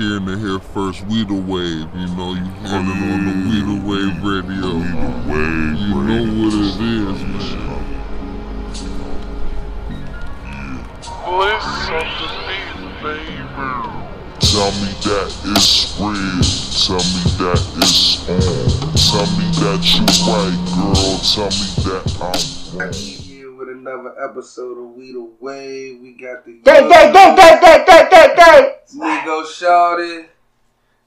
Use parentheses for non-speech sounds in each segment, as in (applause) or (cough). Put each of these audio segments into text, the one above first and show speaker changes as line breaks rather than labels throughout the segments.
hearing it here first. We the wave, you know. You hearing it on the We the Wave radio.
Wave
You know what it is, man.
Listen to me, baby.
Tell me that it's real. Tell me that it's on. Tell me that you right, girl. Tell me that I'm wrong.
Here with another episode of We the Wave. We got the
Day, day, day, day, day, day, day, day.
Nigo Shawty.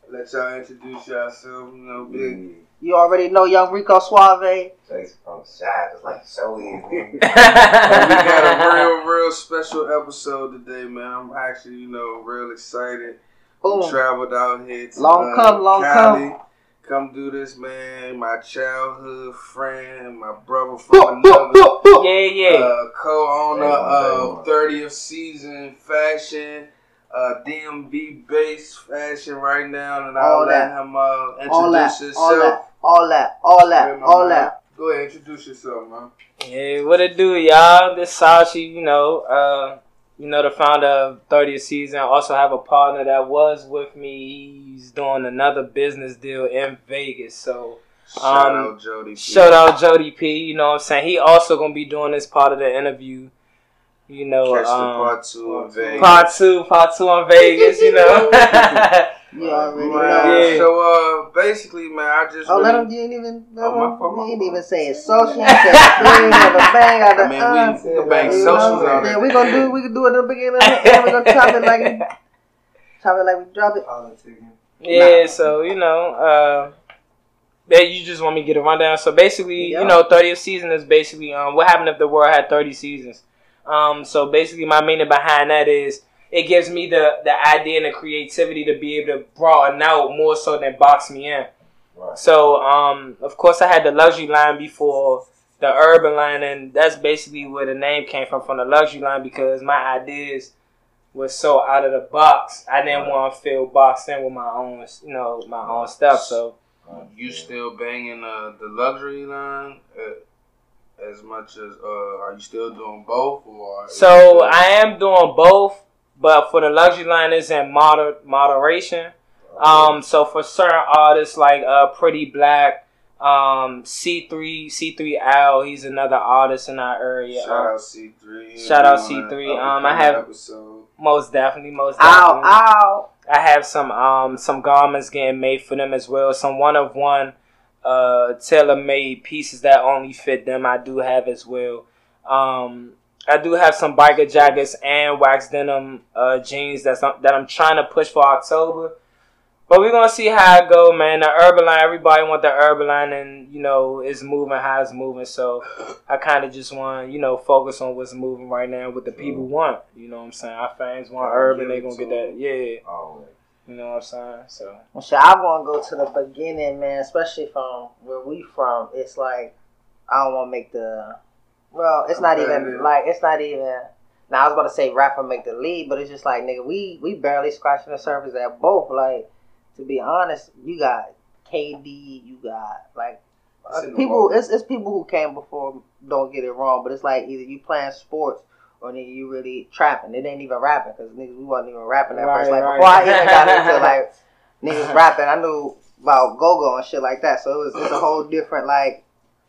Let y'all introduce yourselves, you know, big.
You already know Young Rico Suave.
Face from the side, just like so easy.
we got a real, real special episode today, man. I'm actually, you know, real excited.
Boom.
Traveled out here to
Long
uh,
come, long
Cali. Come do this, man. My childhood friend, my brother from another.
Yeah, yeah.
uh, co-owner
Day one, day
of 30th Seazon Fashion, uh, DMV based fashion right now, and I'll
All
let
that.
him uh,
all that,
introduce
all
himself.
that, all that, all that,
my
all that.
Go ahead, introduce yourself, man.
Yeah, what it do, y'all? This Sashi, you know, uh, you know, the founder of 30th Seazon. Also have a partner that was with me. He's doing another business deal in Vegas. So
Shout
Um,
out Jody. P.
shout out Jody P. You know what I'm saying? He also gonna be doing this part of the interview. You know, um,
part two in Vegas.
part two, part two in Vegas. You know. (laughs) (laughs)
You already
Man,
know.
Yeah.
So uh, basically, man, I just
Oh, let
really,
him. You ain't even.
Oh, my fault, my
you ain't even say it's social. You said bang or the bang or the
I mean,
uh.
we, we can bang
You
socials
know?
out
Yeah,
there.
we gonna do. We can do it in the beginning. And we gonna chop it like. (laughs) Chop it like we drop it.
Yeah, so you know, uh, yeah, you just want me to get a rundown. So basically,
Yeah.
you know, 30th season is basically um, what happened if the world had 30 seasons. Um, so basically, my meaning behind that is it gives me the the idea and the creativity to be able to broaden out more so than box me in.
Right.
So, um, of course, I had the luxury line before the urban line, and that's basically where the name came from from the luxury line because my ideas was so out of the box. I didn't want to feel boxed in with my own, you know, my own stuff. So,
You still banging uh, the luxury line uh, as much as uh, are you still doing both or?
so I am doing both, but for the luxury line, it's in moder- moderation. Um, so for certain artists like uh, Pretty Black, um, C three C three L, he's another artist in our area.
Shout out C three.
Shout out C3. Um, I have-
episode.
most definitely, most
Ow, ow.
I have some um some garments getting made for them as well. Some one of one uh tailor made pieces that only fit them. I do have as well. Um, I do have some biker jackets and wax denim uh jeans that's that I'm trying to push for October. But we're gonna see how it go, man. The urban line, everybody want the urban line, and you know it's moving how it's moving. So I kind of just want you know focus on what's moving right now, what the people want. You know what I'm saying? Our fans want
Gotta
urban, they gonna
to
get that. Yeah.
Always.
You know what I'm saying? So
Well, shit, I want to go to the beginning, man. Especially from where we from. It's like I don't want to make the. Well, it's not even
Okay.
like it's not even. Now I was about to say rapper make the lead, but it's just like nigga, we we barely scratching the surface at both. Like to be honest, you got KD, you got like
It's in the
people. It's it's people who came before. Don't get it wrong, but it's like either you playing sports or nigga you really trapping. It ain't even rapping because niggas we wasn't even rapping at first. Like
right.
before I even got into (laughs) like niggas rapping, I knew about go go and shit like that. So it was it's a whole different like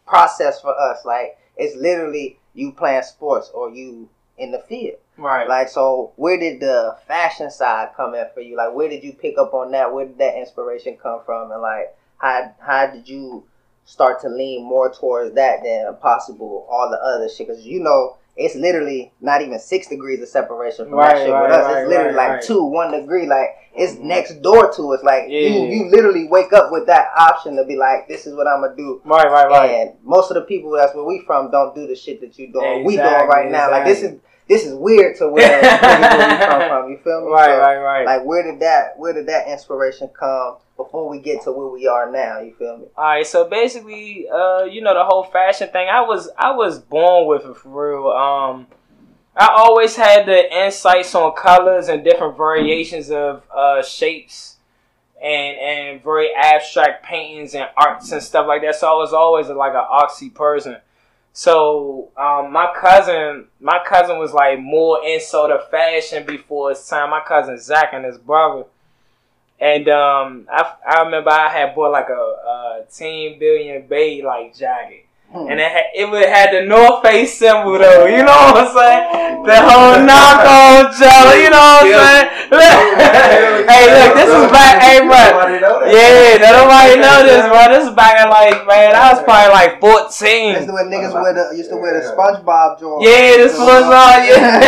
process for us. Like it's literally you playing sports or you in the field.
right.
Like so, where did the fashion side come in for you? Like where did you pick up on that? Where did that inspiration come from? And like how how did you start to lean more towards that than possible all the other shit? Because you know. It's literally not even six degrees of separation from
Right,
that shit
right,
with us.
right,
it's literally like two, one degree. Like it's
Mhm.
next door to us. Like
Yeah.
you, you literally wake up with that option to be like, this is what I'm gonna do.
right, right, right.
And most of the people that's where we from don't do the shit that you doing. we doing
Exactly,
right now. Like this is
exactly.
This is weird to where, where we come (laughs) from. You feel me?
Right,
So,
right, right.
Like where did that where did that inspiration come before we get to where we are now? You feel me?
All right, so basically, uh, you know, the whole fashion thing. I was, I was born with it for real. Um, I always had the insights on colors and different variations of uh, shapes and and very abstract paintings and arts and stuff like that. So I was always like an artsy person. So um, my cousin, my cousin was like more into the fashion before his time. My cousin Zach and his brother. And um, I, I remember I had bought like a, a Team Billion Bay like jacket.
Hmm.
And it had, it would had the North Face symbol though, you know what I'm saying? The whole knockoff Joe, you know what I'm saying? hey, look, this is back, hey, bro.
Nobody know that.
Yeah, nobody (laughs) know this, bro. This is back in like, man, I was probably like
That's
14.
the way niggas wear the, used to wear the SpongeBob joint.
Yeah, (laughs) this was (laughs) all, yeah.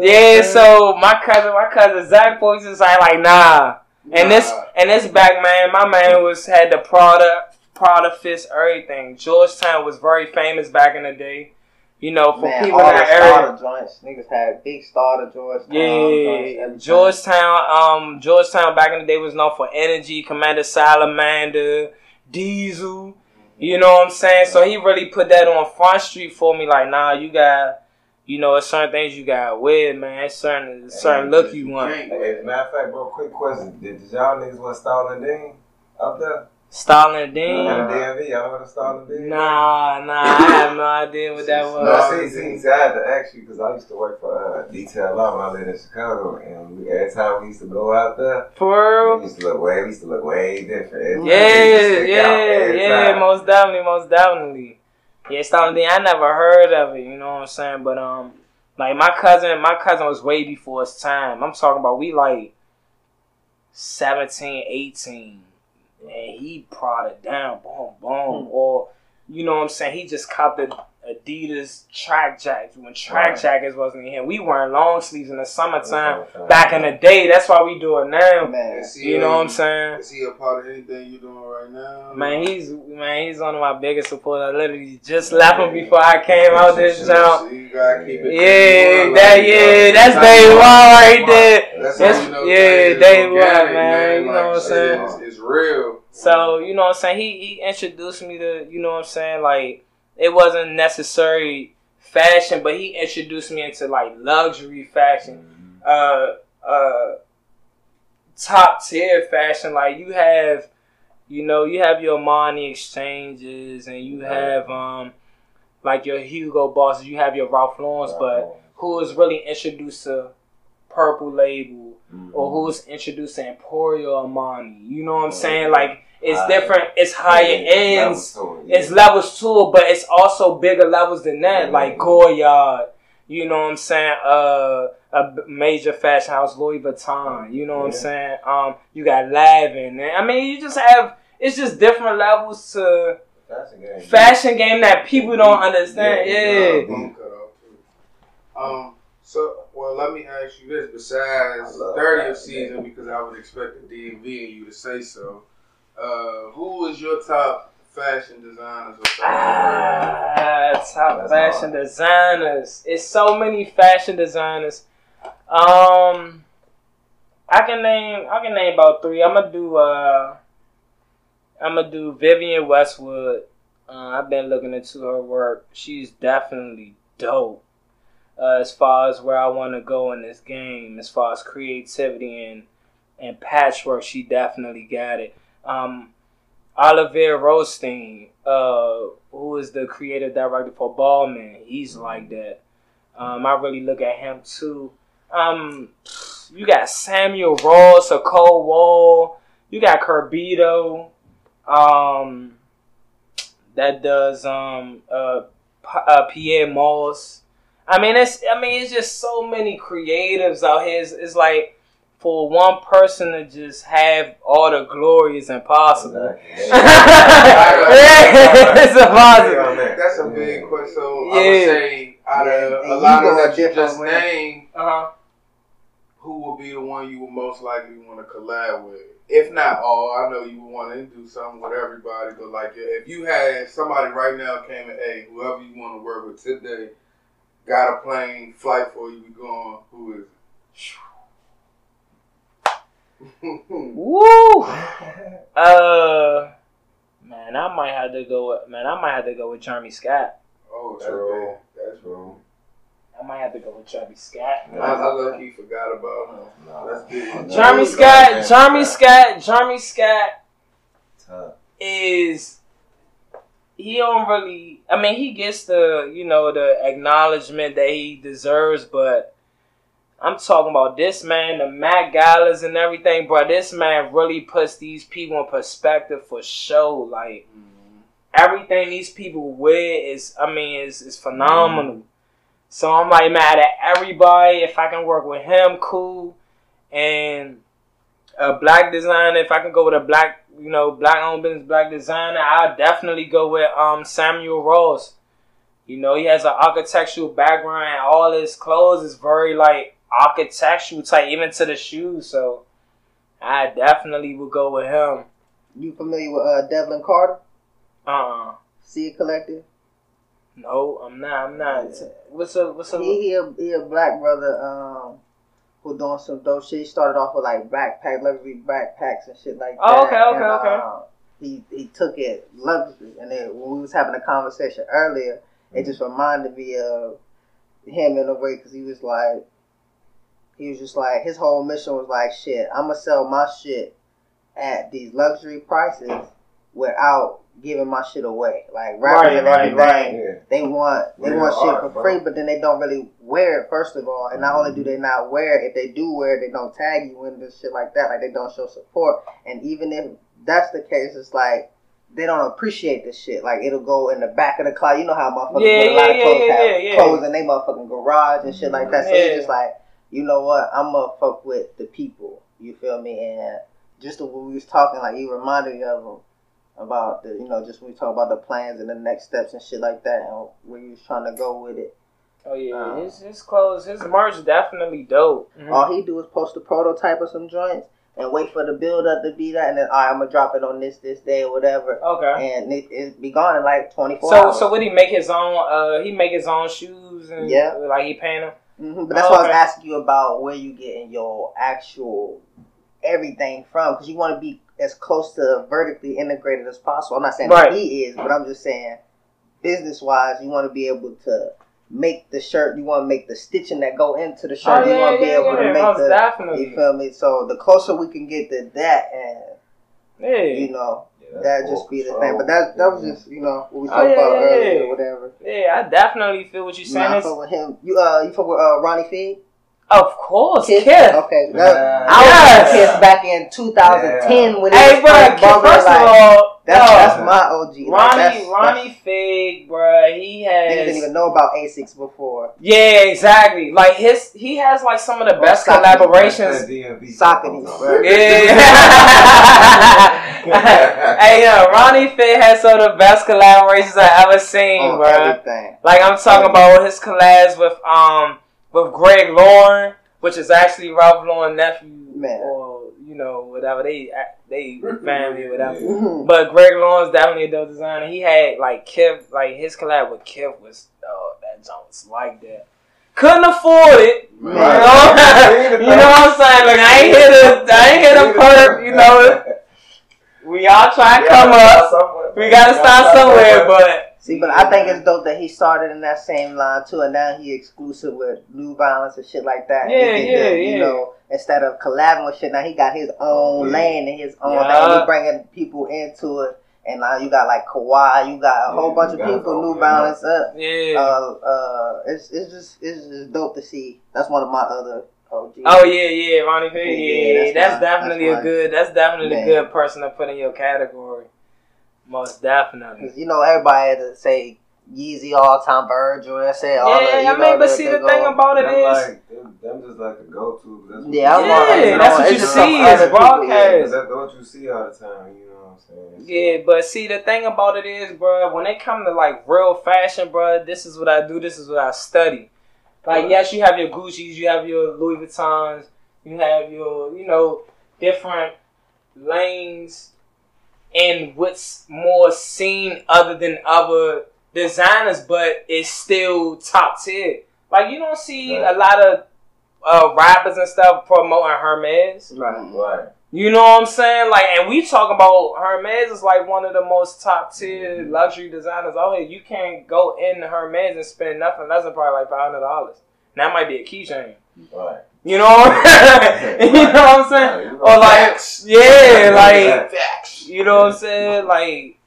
Yeah, so my cousin, my cousin Zach Boy just like, like nah. And this and this back man, my man was had the Prada, Prada fist, everything. Georgetown was very famous back in the day. You know, for
Man,
people
all
in
the
that area.
starter joints. Niggas had big starter Georgetown joints.
Yeah,
everything.
Georgetown. Um, Georgetown back in the day was known for energy, Commander Salamander, Diesel. You know what I'm saying? So he really put that on Front Street for me. Like, nah, you got, you know, it's certain things you got wear, man. It's certain, it's certain look you want.
Hey, as a matter of fact, bro, quick question. Did, y'all niggas want Stalin Dean up there?
Stalin
In
Dean.
the DMV, y'all Stalin Dean?
Nah, nah, I have no idea what that (laughs)
No,
was.
see, see, see, I had to ask you because I used to work for uh, Detail Law when I lived in Chicago, and we, every time we used to go out there,
For
we used to look way, we used to look way different. Every time we used to
Yeah, yeah, yeah,
time.
most definitely, most definitely. Yeah, Stalin Dean, I never heard of it, you know what I'm saying? But um like my cousin my cousin was way before his time. I'm talking about we like 17, 18. And he prodded down, boom, boom.
Hmm.
Or you know what I'm saying? He just copped the Adidas track jackets when track
Right.
jackets wasn't in here. We wearing long sleeves in the summertime.
That's
Back in the day, that's why we do it now.
Man,
Is he,
You know what I'm saying?
Is he a part of anything you're doing right now?
Man, he's man, he's one of my biggest supporters. I literally just left him before I came out this jump.
So you gotta keep it.
Yeah,
Like,
that
you
yeah, that's
how
day
you
one
know,
right there.
That's
That's-
you know
yeah,
things
day
is
one,
organic,
man, you know what I'm saying?
It's, it's real.
So you know what I'm saying? He he introduced me to you know what I'm saying. Like it wasn't necessary fashion, but he introduced me into like luxury fashion. uh uh top tier fashion. Like you have, you know, you have your Armani exchanges and you have um like your Hugo bosses, you have your Ralph Laurens, but who is really introduced to Purple Label
Mm-hmm.
or who's introduced to Emporio Armani. You know what I'm saying? Like it's different, it's higher ends. It's levels to it, but it's also bigger levels than that, like Goyard. You know what I'm saying? Uh, a b- major fashion house, Louis Vuitton. You know what I'm saying? Um, you got Lanvin. I mean, you just have. It's just different levels to
fashion game.
fashion game that people don't understand. Yeah.
Bum cut. Um. So, well, let me ask you this: Besides 30th
that.
season, because I would expect the DMV and you to say so. Uh, who is your top fashion designers or fashion?
Ah, top fashion
hard.
designers. It's so many fashion designers. Um, I can name. I can name about three. I'm gonna do. Uh, I'm gonna do Vivienne Westwood. Uh, I've been looking into her work. She's definitely dope. Uh, as far as where I want to go in this game, as far as creativity and and patchwork, she definitely got it. Um, Olivier Rousteing, uh, who is the creative director for Balmain, he's like that. Um, I really look at him too. Um, you got Samuel Ross, A-Cold-Wall. You got Curbito, um, that does um uh, P- uh Pyer Moss. I mean, it's I mean it's just so many creatives out here. It's, it's like for one person to just have all the glory is impossible. (laughs) it's impossible.
That's a big question. So I
Yeah.
would say out
Yeah,
of
and
a lot of that you just
way.
named,
Uh-huh.
who would be the one you would most likely want to collab with? If not all, I know you would want to do something with everybody, but like if you had somebody right now came and hey, whoever you want to work with today, got a plane flight for you, we going. Who is it?
Woo! (laughs) Uh, man, I might have to go. With, man, I might have to go with Jeremy Scott.
oh, that's
True.
That's
True.
I might have to go with Jeremy Scott.
I, I low key forgot about him. That's big.
Jeremy
True.
Scott. Jeremy Scott. Jeremy Scott
Tough.
is he don't really I mean he gets the you know the acknowledgement that he deserves but I'm talking about this man, the Met Galas and everything, bro. This man really puts these people in perspective for show. Like everything these people wear is, I mean, is is phenomenal. So I'm like mad at everybody. If I can work with him, cool. And a black designer, if I can go with a black, you know, black owned business, black designer, I'll definitely go with um Samuel Ross. You know, he has an architectural background. and All his clothes is very like architectural type, even to the shoes. So I definitely would go with him.
You familiar with uh, Devlin Carter?
Uh,
See it collective.
no, I'm not. I'm not. What's a what's a?
He he a, he a black brother um who doing some dope shit. He started off with like backpack luxury backpacks and shit like that.
Oh, okay, okay,
and,
okay.
uh, he he took it luxury, and then when we was having a conversation earlier, it just reminded me of him in a way because he was like, he was just like his whole mission was like, shit, I'm gonna sell my shit at these luxury prices without giving my shit away. Like rappers
Right,
and
right,
everything,
right.
Yeah.
they want they
Real
want shit
art,
for
bro.
free, but then they don't really wear it. First of all, and not only
Mm-hmm.
do they not wear it, if they do wear it, they don't tag you in this shit like that. Like they don't show support. And even if that's the case, it's like they don't appreciate this shit. Like it'll go in the back of the car. You know how motherfuckers
Yeah,
with a lot of clothes
yeah,
have
yeah, yeah.
clothes in their motherfucking garage and shit like that. So
Yeah.
it's just like you know what? I'm gonna fuck with the people. You feel me? And just the way we was talking, like you reminded me of them about the, you know, just when we talk about the plans and the next steps and shit like that, and where you was trying to go with it.
Oh yeah,
Uh,
his his clothes, his merch definitely dope.
All he do is post a prototype of some joints and wait for the build up to be that, and then all right, I'm gonna drop it on this this day or whatever,
Okay.
and it, it be gone in like 24
So
hours.
so would he make his own? Uh, he make his own shoes and
Yeah.
like he paint them.
Hmm But that's why I was asking you about where you getting your actual everything from, because you want to be as close to vertically integrated as possible. I'm not saying
Right.
he is, but I'm just saying business wise, you want to be able to make the shirt. You want to make the stitching that go into the shirt.
Oh
you
yeah,
want to be able
yeah,
to make the.
definitely.
You feel me? So the closer we can get to that, and
Yeah.
you know,
Yeah,
that
that's
just be the thing. But that that was just you know what we
Oh,
talked
yeah,
about
yeah,
earlier,
yeah.
or whatever.
Yeah, I definitely feel what you're
Nah,
saying.
I
It's,
fuck with him. You uh, you fuck with uh, Ronnie Fieg?
Of course,
Kiss?
Kith.
Okay.
Yeah.
That, I was
Yes.
on Kiss back in 2010 when he
Hey,
was
bro.
first
Kith,
bubbling, like,
of all,
that's,
yo,
that's my OG. Like,
Ronnie
that's,
Ronnie Fieg, bro. He
That's, niggas didn't even know about Asics before.
Yeah, exactly. Like his, he has like some of the
Oh,
best
Soccer.
collaborations.
Socrates, bro.
Yeah. (laughs) hey, yo, Ronnie Fieg has some of the best collaborations I ever seen,
On
bro.
everything.
Like I'm talking about his collabs with um with Greg Lauren, which is actually Ralph Lauren nephew,
Man.
or you know whatever they they (laughs) family or whatever.
Mhm.
But Greg Lauren's definitely a dope designer. He had like Kip, like his collab with Kip was oh that joint was like that. Couldn't afford it. You know, (laughs) (laughs) you know what I'm saying? Like I ain't hit to I ain't here to perk. You know, we all try to come up. We gotta start somewhere, but
See, but I think it's dope that he started in that same line too, and now he exclusive with New Balance and shit like that. He
Yeah,
did
yeah,
You know, instead of collabing with shit, now he got his own
Yeah.
lane and his own
Yeah.
thing. He bringing people into it, and now you got like Kawhi, you got a whole
Yeah,
bunch of people.
all-
New
yeah.
Balance up.
yeah.
Uh, uh, it's it's just it's just dope to see. That's one of my other OGs.
Oh yeah, yeah, Ronnie Fieg.
Yeah,
Yeah,
that's
that's,
my-
definitely
that's
a good. That's definitely a good person to put in your category. Most definitely.
Because you know everybody had to say Yeezy all time Virgil and say all
Yeah,
the, you
I
know,
mean, but
the-
see
the
the thing about it
them
is,
like, them, them just like the go-to. That's
Yeah, I was
Yeah,
like, you know,
that's what
it's
you see
some
is broadcast.
That's what you see all the time. You know what I'm saying?
yeah, but see the thing about it is, bro, when it come to like real fashion, bro, this is what I do. This is what I study. Like, yes, you have your Gucci's, you have your Louis Vuittons, you have your, you know, different lanes and what's more seen other than other designers, but it's still top tier. Like, you don't see
Right.
a lot of uh, rappers and stuff promoting Hermes.
Right.
Right.
You know what I'm saying? Like, and we talk about Hermes is like one of the most top tier luxury designers out here. You can't go in Hermes and spend nothing less than probably like five hundred dollars. That might be a keychain.
Right.
You know, (laughs) you know what I'm saying?
Right.
Or like, yeah, like
Facts.
You know what I'm saying? Like,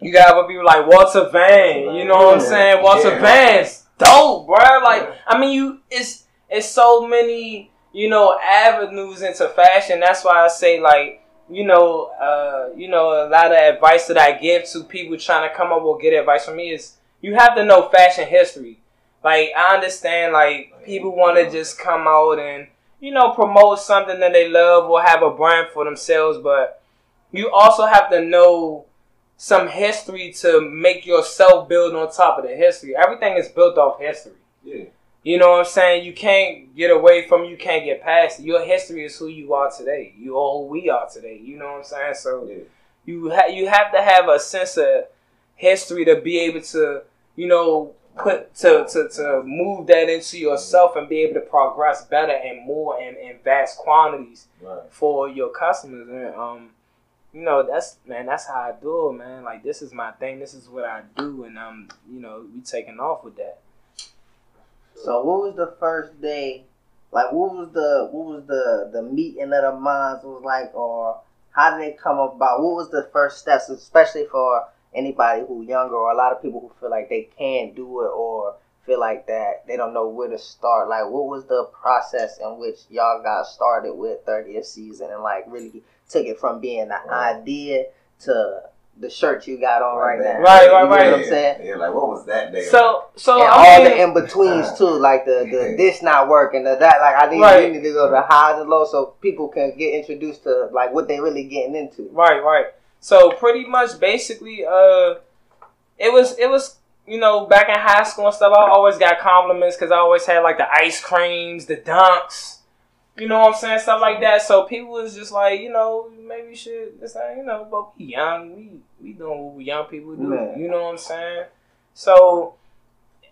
you got other people like Walter Van. You know what I'm saying? Walter
Yeah.
Van's dope, bro. Like, I mean, you it's it's so many, you know, avenues into fashion. That's why I say like, you know, uh, you know, a lot of advice that I give to people trying to come up with good advice from me is you have to know fashion history. Like I understand like people want to just come out and you know promote something that they love or have a brand for themselves, but you also have to know some history to make yourself build on top of the history. Everything is built off history.
Yeah.
You know what I'm saying? You can't get away from. You can't get past. it. Your history is who you are today. You are who we are today. You know what I'm saying? So
Yeah.
you ha- you have to have a sense of history to be able to you know put to, to to move that into yourself and be able to progress better and more in, in vast quantities
Right.
for your customers and um you know that's man that's how I do it man like this is my thing this is what I do and I'm, you know we taking off with that
So what was the first day? Like what was the what was the the meeting of the minds was like, or how did it come about? What was the first steps, especially for anybody who younger or a lot of people who feel like they can't do it or feel like that they don't know where to start. Like what was the process in which y'all got started with 30th Seazon and like really took it from being an
Right.
idea to the shirt you got on right, now.
Right, right,
You know
right.
what I'm saying?
Yeah, like what was that day?
so so
and all
mean,
the in betweens too, like the, the this not working, the that like I need
Right.
we need to go to highs and lows so people can get introduced to like what they really getting into.
Right, right. So pretty much, basically, uh, it was it was you know back in high school and stuff. I always got compliments because I always had like the ice creams, the dunks, you know what I'm saying, stuff like that. So people was just like, you know, maybe you should. This, you know, but we young, we we doing what we young people do.
Man.
You know what I'm saying? So,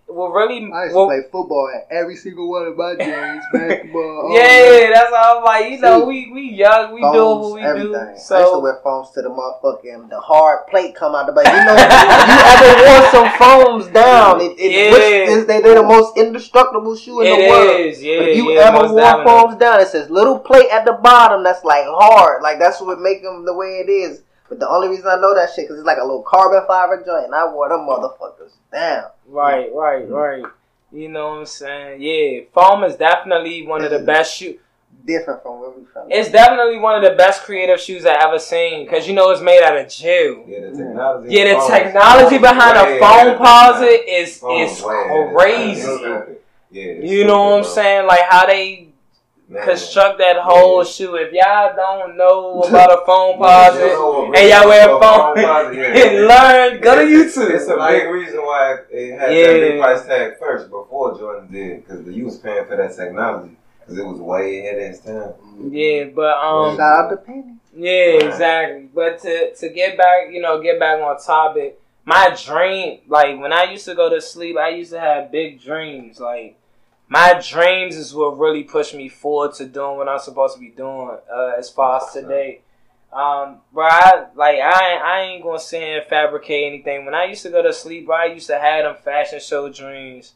what really,
I used to play football at every single one of my (laughs) games, basketball. all
yeah, that's all. I'm like, you know, we we young, we do what we
everything.
do.
I used to wear Foams to the motherfucking the hard plate come out the back. You know, you (laughs) ever wore some Foams down? It, it,
Yeah.
which is they they're the most indestructible shoe in
it
the world.
is, yeah.
But if you
yeah,
ever wore Foams down, it says little plate at the bottom that's like hard. Like that's what make them the way it is. But the only reason I know that shit because it's like a little carbon fiber joint, and I wore them motherfuckers down.
Right, mm. right, right. You know what I'm saying? Yeah, foam is definitely one of the best shoes.
Different from where we from.
It's definitely one of the best creative shoes I ever seen because you know it's made out of gel.
yeah, the technology.
Yeah, the
Foams-
technology behind
way
a phone
ahead.
posit is
Foams
is
way
crazy.
Yeah,
You know what I'm saying? Like how they
Man.
Construct that whole
Yeah.
shoe. If y'all don't know about a phone (laughs)
Yeah,
posit and y'all wear a
Foamposite, (laughs) yeah.
and learn, go to YouTube.
It's a big reason why it had that big price tag first before Jordan did, because you was paying for that technology, because it was way ahead of its time.
Yeah, but um,
Shout out to Penny.
Yeah, exactly. But to to get back, you know, get back on topic. My dream, like when I used to go to sleep, I used to have big dreams. Like my dreams is what really pushed me forward to doing what I'm supposed to be doing. Uh, as far as today, um, bro, I, like I ain't- I ain't gonna sit here and fabricate anything. When I used to go to sleep, bro, I used to have them fashion show dreams.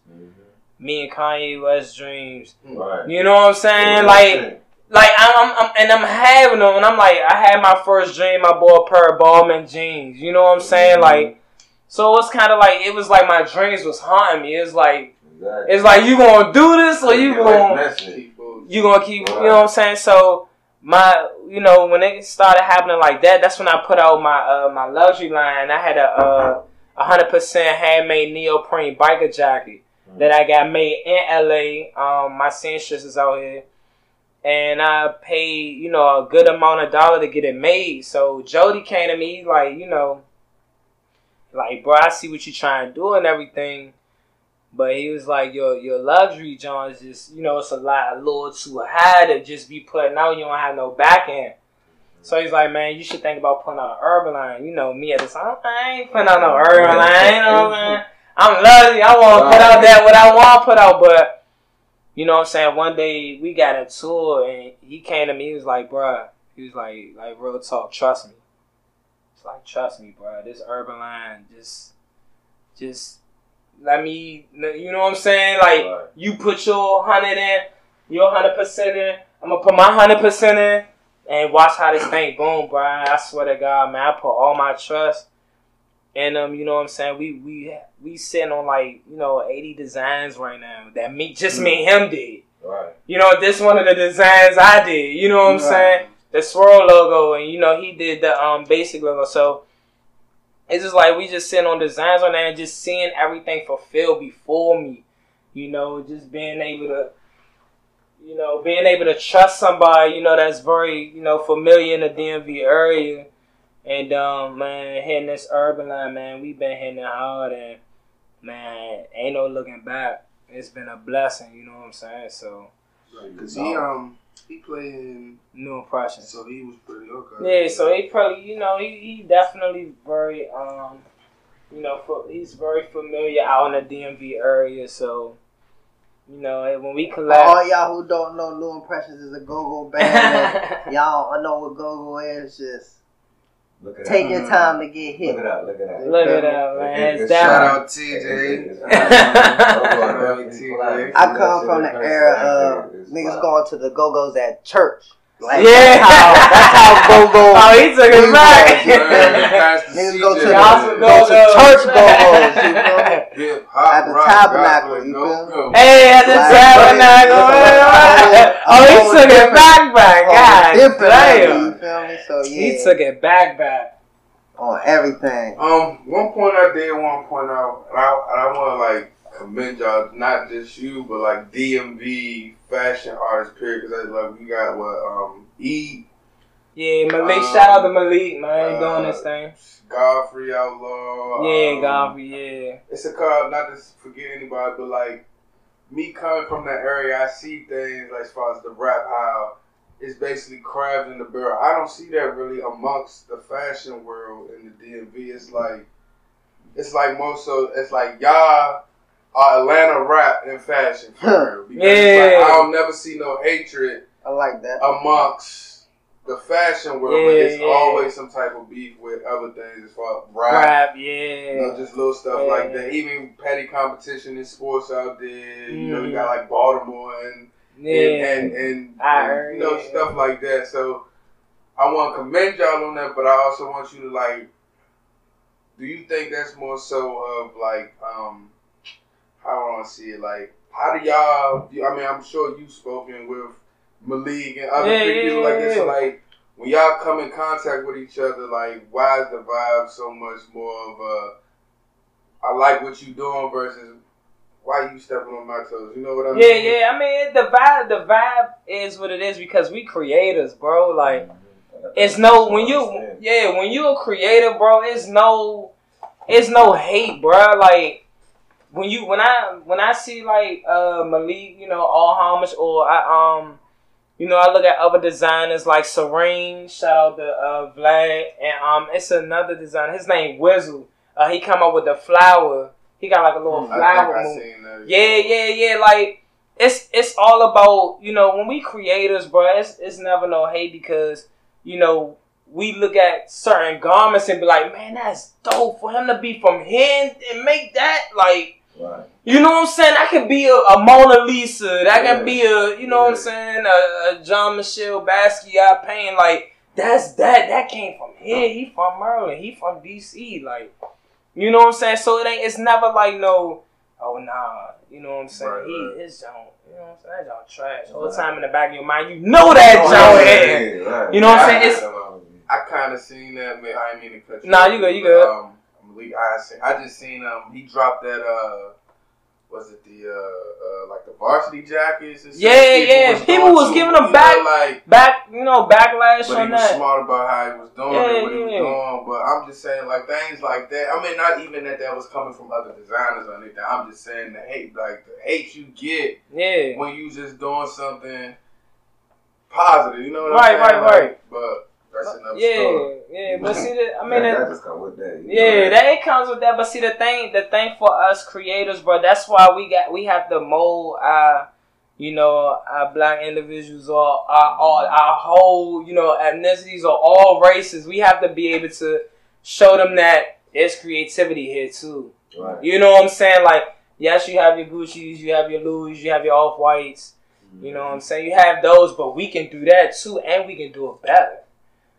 Me and Kanye West dreams.
Right.
You know what I'm saying? Like like I'm, I'm, I'm and I'm having them, and I'm like, I had my first dream. I bought a pair of Balmain jeans. You know what I'm saying?
Mhm.
Like, so it's kind of like it was like my dreams was haunting me. It's like
Exactly.
it's like you gonna do this or you
Get
gonna.
Keep bullshit.
you gonna keep. You know what I'm saying? So my you know when it started happening like that, that's when I put out my uh my luxury line. I had a uh hundred percent handmade neoprene biker jacket that I got made in LA. Um, my seamstress is out here, and I paid you know a good amount of dollar to get it made. So Jody came to me like you know, like bro, I see what you're trying to do and everything. But he was like, your your luxury Jones just you know it's a lot a little too high to just be putting out. You don't have no back end. So he's like, man, you should think about putting out an urban line. You know me at the time, I ain't putting out no urban line. You know what I'm saying? I'm lucky. I want to put out that what I want to put out, but you know what I'm saying. One day we got a tour and he came to me. He was like, bruh, he was like, like real talk. Trust me. It's like trust me, bruh. This urban line just, just let me. You know what I'm saying? Like
Right.
you put your hundred in, your hundred percent in. I'm gonna put my hundred percent in, and watch how this thing boom, bruh. I swear to God, man. I put all my trust. in them, you know what I'm saying? We we we sitting on like you know 80 designs right now that me just me and him did.
Right.
You know, this one of the designs I did. You know what I'm saying? The swirl logo, and you know he did the um basic logo. So it's just like we just sitting on designs on there and just seeing everything fulfilled before me. You know, just being able to, you know, being able to trust somebody. You know, that's very you know familiar in the DMV area. And um, man, hitting this urban line, man, we been hitting it hard, and man, ain't no looking back. It's been a blessing, you know what I'm saying? So,
Cause he um he played in,
new impressions.
so he was pretty okay.
Yeah, so he probably, you know, he, he definitely very, um, you know, for, he's very familiar out in the DMV area. So, you know, when we
For
collab,
all y'all who don't know, New Impressions is a go-go band. (laughs) y'all I know what go-go is. Just
Look it
take
up.
your time to get hit.
Look it up. Look it up.
look at that, man.
It's
It's
shout
Shout
down.
out (laughs) TJ.
I come from the era of niggas going to the go-go's at church. Like,
Yeah.
that's how, that's how (laughs) go-go.
Oh, he took it
We
back.
was, Niggas go to the,
Gospel
go to church go-go's, you feel me?
Hip hop,
At the tabernacle, you feel?
Hey, at the tabernacle. (laughs) Oh, he
Oh,
took it back, back. God damn.
you feel me? So yeah,
He took it back, back.
on everything.
Um, one point I did want to point out, and I, and I want to like commend y'all, not just you, but like DMV fashion artists, period. Because like we got what um E,
Yeah, Malik.
Um,
shout out to Malik, man.
uh,
doing this thing.
Godfrey Outlaw.
Yeah,
um,
Godfrey. Yeah.
It's a call, not to forget anybody, but like me coming from that area, I see things like as far as the rap how it's basically crabs in the barrel. I don't see that really amongst the fashion world in the DMV. It's like it's like most of it's like y'all are Atlanta rap and fashion. Because
Yeah.
like, I don't never see no hatred
I like that.
amongst the fashion world, but
Yeah,
it's
yeah.
always some type of beef with other things as far as rap
Rap.
you
Yeah.
know, just little stuff
Yeah.
like that. Even petty competition in sports out there. You know, you
Mhm.
got like Baltimore and
Yeah.
and and, and, and,
heard,
you know
yeah.
stuff like that. So I want to commend y'all on that, but I also want you to like. Do you think that's more so of like um how do I to see it? Like how do y'all? I mean, I'm sure you've spoken with Malik and other
Yeah,
big
yeah,
people like this. So like when y'all come in contact with each other, like why is the vibe so much more of a I like what you doing versus why you stepping on my toes? You know what I mean?
Yeah, yeah. I mean, the vibe, the vibe is what it is because we creators, bro. Like, it's no when you, yeah, when you a creator, bro. It's no, it's no hate, bro. Like, when you, when I, when I see like uh Malik, you know, all homage, or I um, you know, I look at other designers like Serene. Shout out to uh Vlad, and um, it's another designer. His name Wizzle. Uh, he come up with the flower. He got like a little
I
flower
I that.
Yeah, yeah, yeah. Like it's it's all about you know when we creators, bro. It's it's never no hate because you know we look at certain garments and be like, man, that's dope for him to be from here and, and make that like.
Right.
You know what I'm saying? That could be a, a Mona Lisa. That
Yeah.
can be a, you know what I'm saying, a, a Jean-Michel Basquiat painting. Like that's that. That came from here. He from Maryland. He from DC. Like, you know what I'm saying? So it ain't. It's never like no. Oh nah. You know what I'm saying?
Right,
he
right.
his John. You know what I'm saying? That John trash. All the time in the back of your mind, you know that
Oh,
John
yeah,
is.
yeah.
You know what I'm saying? It's-
I kind of seen that. Man, I didn't mean to cut you.
Nah, you good, you
but,
good.
Um, Malik, I seen, I just seen um he dropped that uh was it the uh, uh like the varsity jackets and stuff?
Yeah, yeah, people was giving them
know,
back-
like
Back, you know, backlash
but
on
he was
that.
smart about how he was doing
Yeah,
it, what he was doing. But I'm just saying, like things like that. I mean, not even that that was coming from other designers or anything. I'm just saying the hate, like the hate you get
Yeah.
when you just doing something positive. You know what
Right,
I'm saying?
right.
Like, but that's another
Yeah,
story.
yeah, but see, the, I mean,
that, that just come with that. you know,
Yeah, that it comes with that. But see, the thing, the thing for us creators, bro, that's why we got we have to mold our, you know, our black individuals or our, our our whole, you know, ethnicities or all races. We have to be able to show them that there's creativity here too.
Right.
You know what I'm saying? Like, yes, you have your Gucci's, you have your Louis, you have your Off Whites. You know what I'm saying? You have those, but we can do that too, and we can do it better.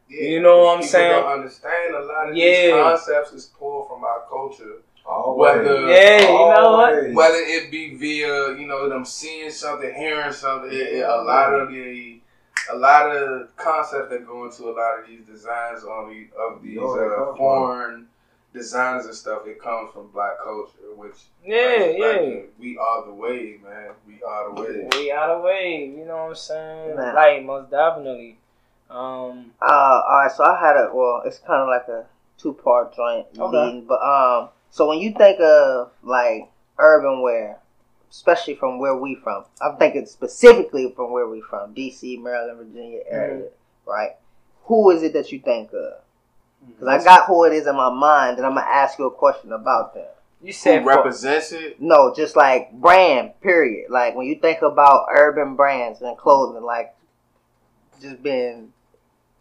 Yeah,
You know what I'm
people
saying?
Don't understand a lot of
Yeah.
these concepts is pulled from our culture
Always.
Whether-
Yeah, you know what?
Whether it be via you know them seeing something, hearing something, it, it- a lot of the a lot of concepts that go into a lot of these designs on the, of these
know where they
uh, foreign designers and stuff. It comes from black culture, which
Yeah,
like,
yeah.
we are the wave, man. We are the wave.
We out of way, you know what I'm saying?
Man.
Like most definitely. Um,
Uh, all right. So I had a well, it's kind of like a two part joint
Okay.
leading, but um, so when you think of like urban wear, especially from where we from, I'm thinking specifically from where we from, D.C., Maryland, Virginia area, right? Who is it that you think of? Because I got who it is in my mind, and I'm gonna ask you a question about them.
you
Who
said for-
represents it?
No, just like brand, period. Like when you think about urban brands and clothing, like just being,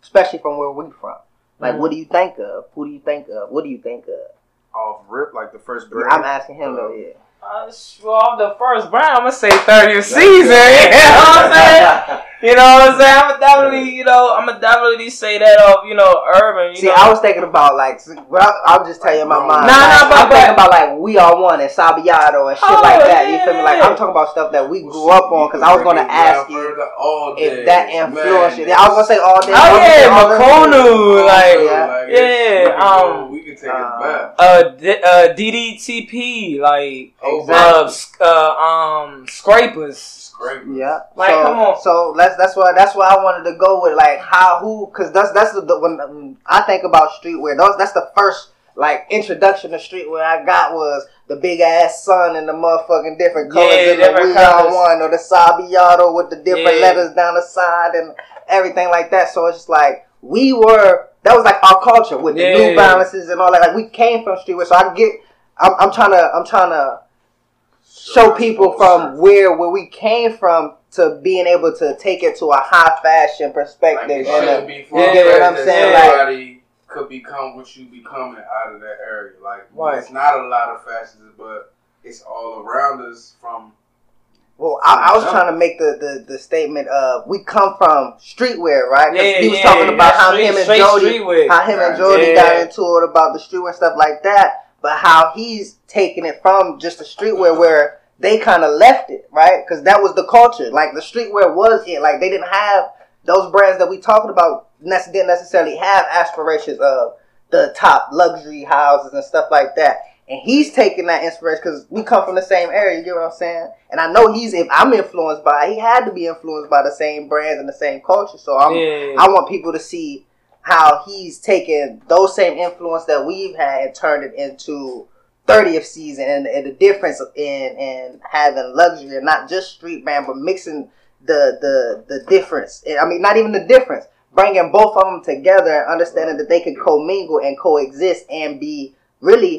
especially from where we from. Like,
Mhm.
what do you think of? Who do you think of? What do you think of?
Off rip, like the first
Yeah. I'm asking him though. Yeah.
Uh, sh- well, the first brand, I'm gonna say 30th Seazon. (laughs) You know what I'm saying? (laughs) You know what I'm saying? I'm gonna definitely, you know, I'm gonna definitely say that of, you know, urban. You
See,
know,
I was thinking about like, well, I'll, I'll just tell you in my mind.
Nah,
like,
nah, but-
I'm thinking about like we all one and Sabiato and shit
Oh,
like that. You feel me?
yeah.
Like I'm talking about stuff that we grew up on because I was gonna ask you if that influenced you. I was gonna say all day.
Oh,
I was gonna say
yeah,
all day.
Makonu, like,
yeah.
yeah,
we can go-
um,
we can take
uh,
it
uh, D- uh, DDTP, like,
Oh,
uh, uh, um, scrapers.
Scrapers.
Yeah.
Like,
so,
come on.
So that's that's why that's why I wanted to go with like how who because that's that's the, the when um, I think about streetwear. Those that's the first like introduction to streetwear I got was the big ass sun and the motherfucking different colors
Yeah,
in the
different
We
colors.
One or the Sabiato with the different
Yeah.
letters down the side and everything like that. So it's just like we were that was like our culture with the
Yeah.
New Balances and all that. Like we came from streetwear, so I get. I'm, I'm trying to. I'm trying to show people from where where we came from to being able to take it to a high fashion perspective.
it
and uh,
shouldn't
a-
be
yeah, you
get what I'm
that
saying? Like-
Somebody could become what you becoming out of that area. Like
Right.
it's not a lot of fashions, but it's all around us from
well, I, I was trying to make the, the, the statement of we come from streetwear, right?
Yeah,
he was
yeah,
talking about how
straight-
him and
straight
Jody, how him and Jody got into it about the streetwear and stuff like that. But how he's taking it from just the streetwear where they kind of left it, right? Because that was the culture. Like the streetwear was it. Like they didn't have those brands that we talking about. Didn't necessarily have aspirations of the top luxury houses and stuff like that. And he's taking that inspiration because we come from the same area. You get what I'm saying? And I know he's. If I'm influenced by, it, he had to be influenced by the same brands and the same culture. So I'm.
yeah.
I want people to see how he's taken those same influence that we've had and turned it into 30th Seazon and, and the difference in in having luxury and not just street brand but mixing the the the difference. I mean, not even the difference. Bringing both of them together and understanding that they can commingle and coexist and be really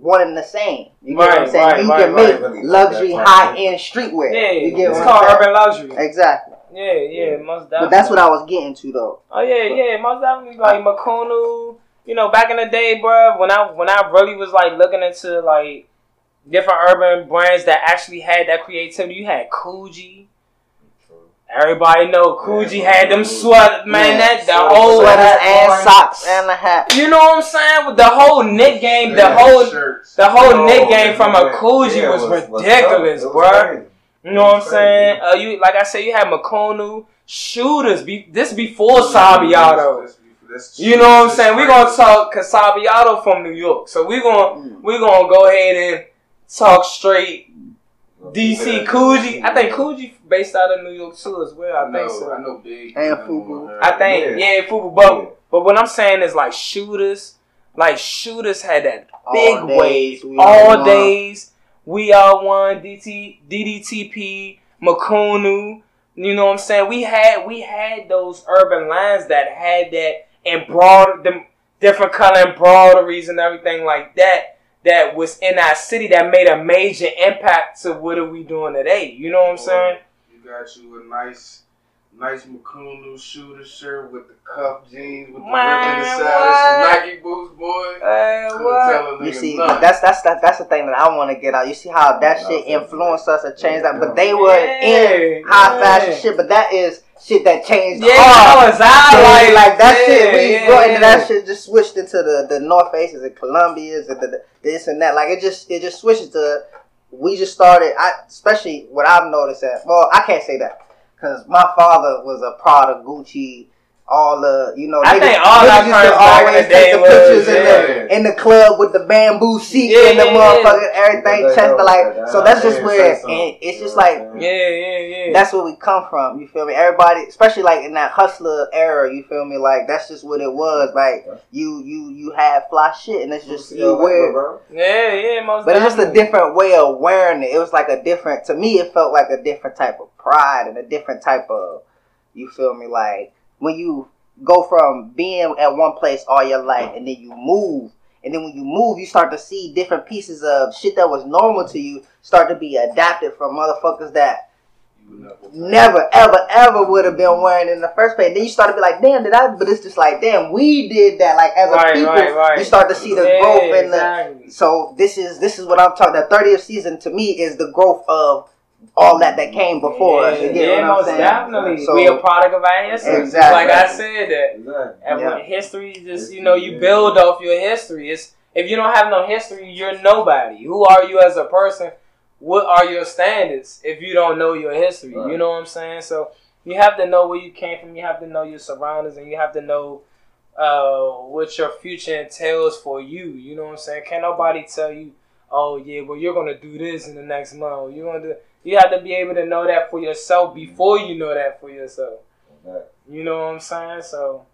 one and the same. You get what I'm saying?
right,
you
right,
can
right.
make luxury high end streetwear.
yeah,
you get
it's
what
called
I'm saying?
urban luxury.
Exactly.
Yeah, yeah, most definitely.
But that's what I was getting to though.
Oh yeah, yeah, most definitely like Makunu. You know, back in the day, bro, when I when I really was like looking into like different urban brands that actually had that creativity, you had Coogi. Everybody know Coogi
Yeah,
had them sweat man, that the
Sweaters,
whole
Sweaters
hat
and
on.
socks and a hat.
You know what I'm saying? With the whole knit game, the
Yeah,
whole
shirts.
the whole
No,
knit game from a
yeah,
Coogi
yeah,
was,
was- was
ridiculous,
was
bro.
crazy.
You know what I'm saying? Uh, you like I said, you had Makonu shooters. Be this before Sabiato.
This- this-
You know what I'm saying? We're gonna talk cause Sabiato from New York, so we're gonna
Mm.
we're gonna go ahead and talk straight DC
Yeah.
Coogi. I think Coogi based out of New York too as well. I
know,
think so.
I know big.
And
I
Fubu.
Uh,
I think
Yeah.
yeah, Fubu. But but what I'm saying is like shooters, like shooters had that big
All days,
wave
we
all
one.
days. We are one. DT DDTP Makunu. You know what I'm saying? We had we had those urban lines that had that and embroidered them different color embroideries and everything like that. That was in our city that made a major impact to what are we doing today. You know what I'm saying?
You got you a nice, nice Makunu shooter shirt with the cuff jeans with the
Man,
rip in the side,
what?
some Nike boots, boy.
Hey, what?
You see,
nothing.
that's that's that, that's the thing that I want to get out. You see how that
Yeah,
shit influenced us and changed that, but they were in high
yeah.
fashion shit. But that is shit that changed
Yeah, was I
like,
like,
that
yeah,
shit. We
yeah,
brought into
yeah.
that shit. Just switched into the the North Faces and Columbias and the, the this and that. Like it just it just switches to. We just started. I especially what I've noticed that. Well, I can't say that because my father was a Prada, Gucci. All the you know,
I think all
niggas
our
used
parents
to
in
always
the day
take the
was,
pictures in
yeah.
the in the club with the bamboo seat
Yeah,
and the
yeah, yeah.
motherfucking everything
They
chest like.
that,
So that's just where and it's just like
I'm?
Yeah, yeah, yeah.
that's where we come from. You feel me? Everybody, especially like in that hustler era, you feel me? Like that's just what it was. Like you, you, you had fly shit, and it's just you wear.
yeah, yeah, most
But it's just a different way of wearing it. It was like a different. To me, it felt like a different type of pride and a different type of. You feel me? Like when you go from being at one place all your life, and then you move. And then when you move, you start to see different pieces of shit that was normal to you start to be adapted from motherfuckers that
never.
never, ever, ever would have been wearing in the first place. Then you start to be like, damn, did I? But it's just like, damn, we did that. Like as
Right,
a people,
right, right.
you start to see the
Yeah,
growth in the.
exactly.
So this is this is what I'm talking. The 30th Seazon to me is the growth of all that that came before us. You
Yeah,
get
yeah,
what I'm
most
saying?
definitely.
So-
we a product of our history.
Exactly.
Like I said that.
Exactly.
And
Yeah.
when history just you know, you build off your history. It's if you don't have no history, you're nobody. Who are you as a person? What are your standards if you don't know your history? You know what I'm saying? So you have to know where you came from, you have to know your surroundings and you have to know uh, what your future entails for you. You know what I'm saying? Can't nobody tell you, oh yeah, well you're gonna do this in the next month. You're gonna do you have to be able to know that for yourself before you know that for yourself.
Exactly.
You know what I'm saying? So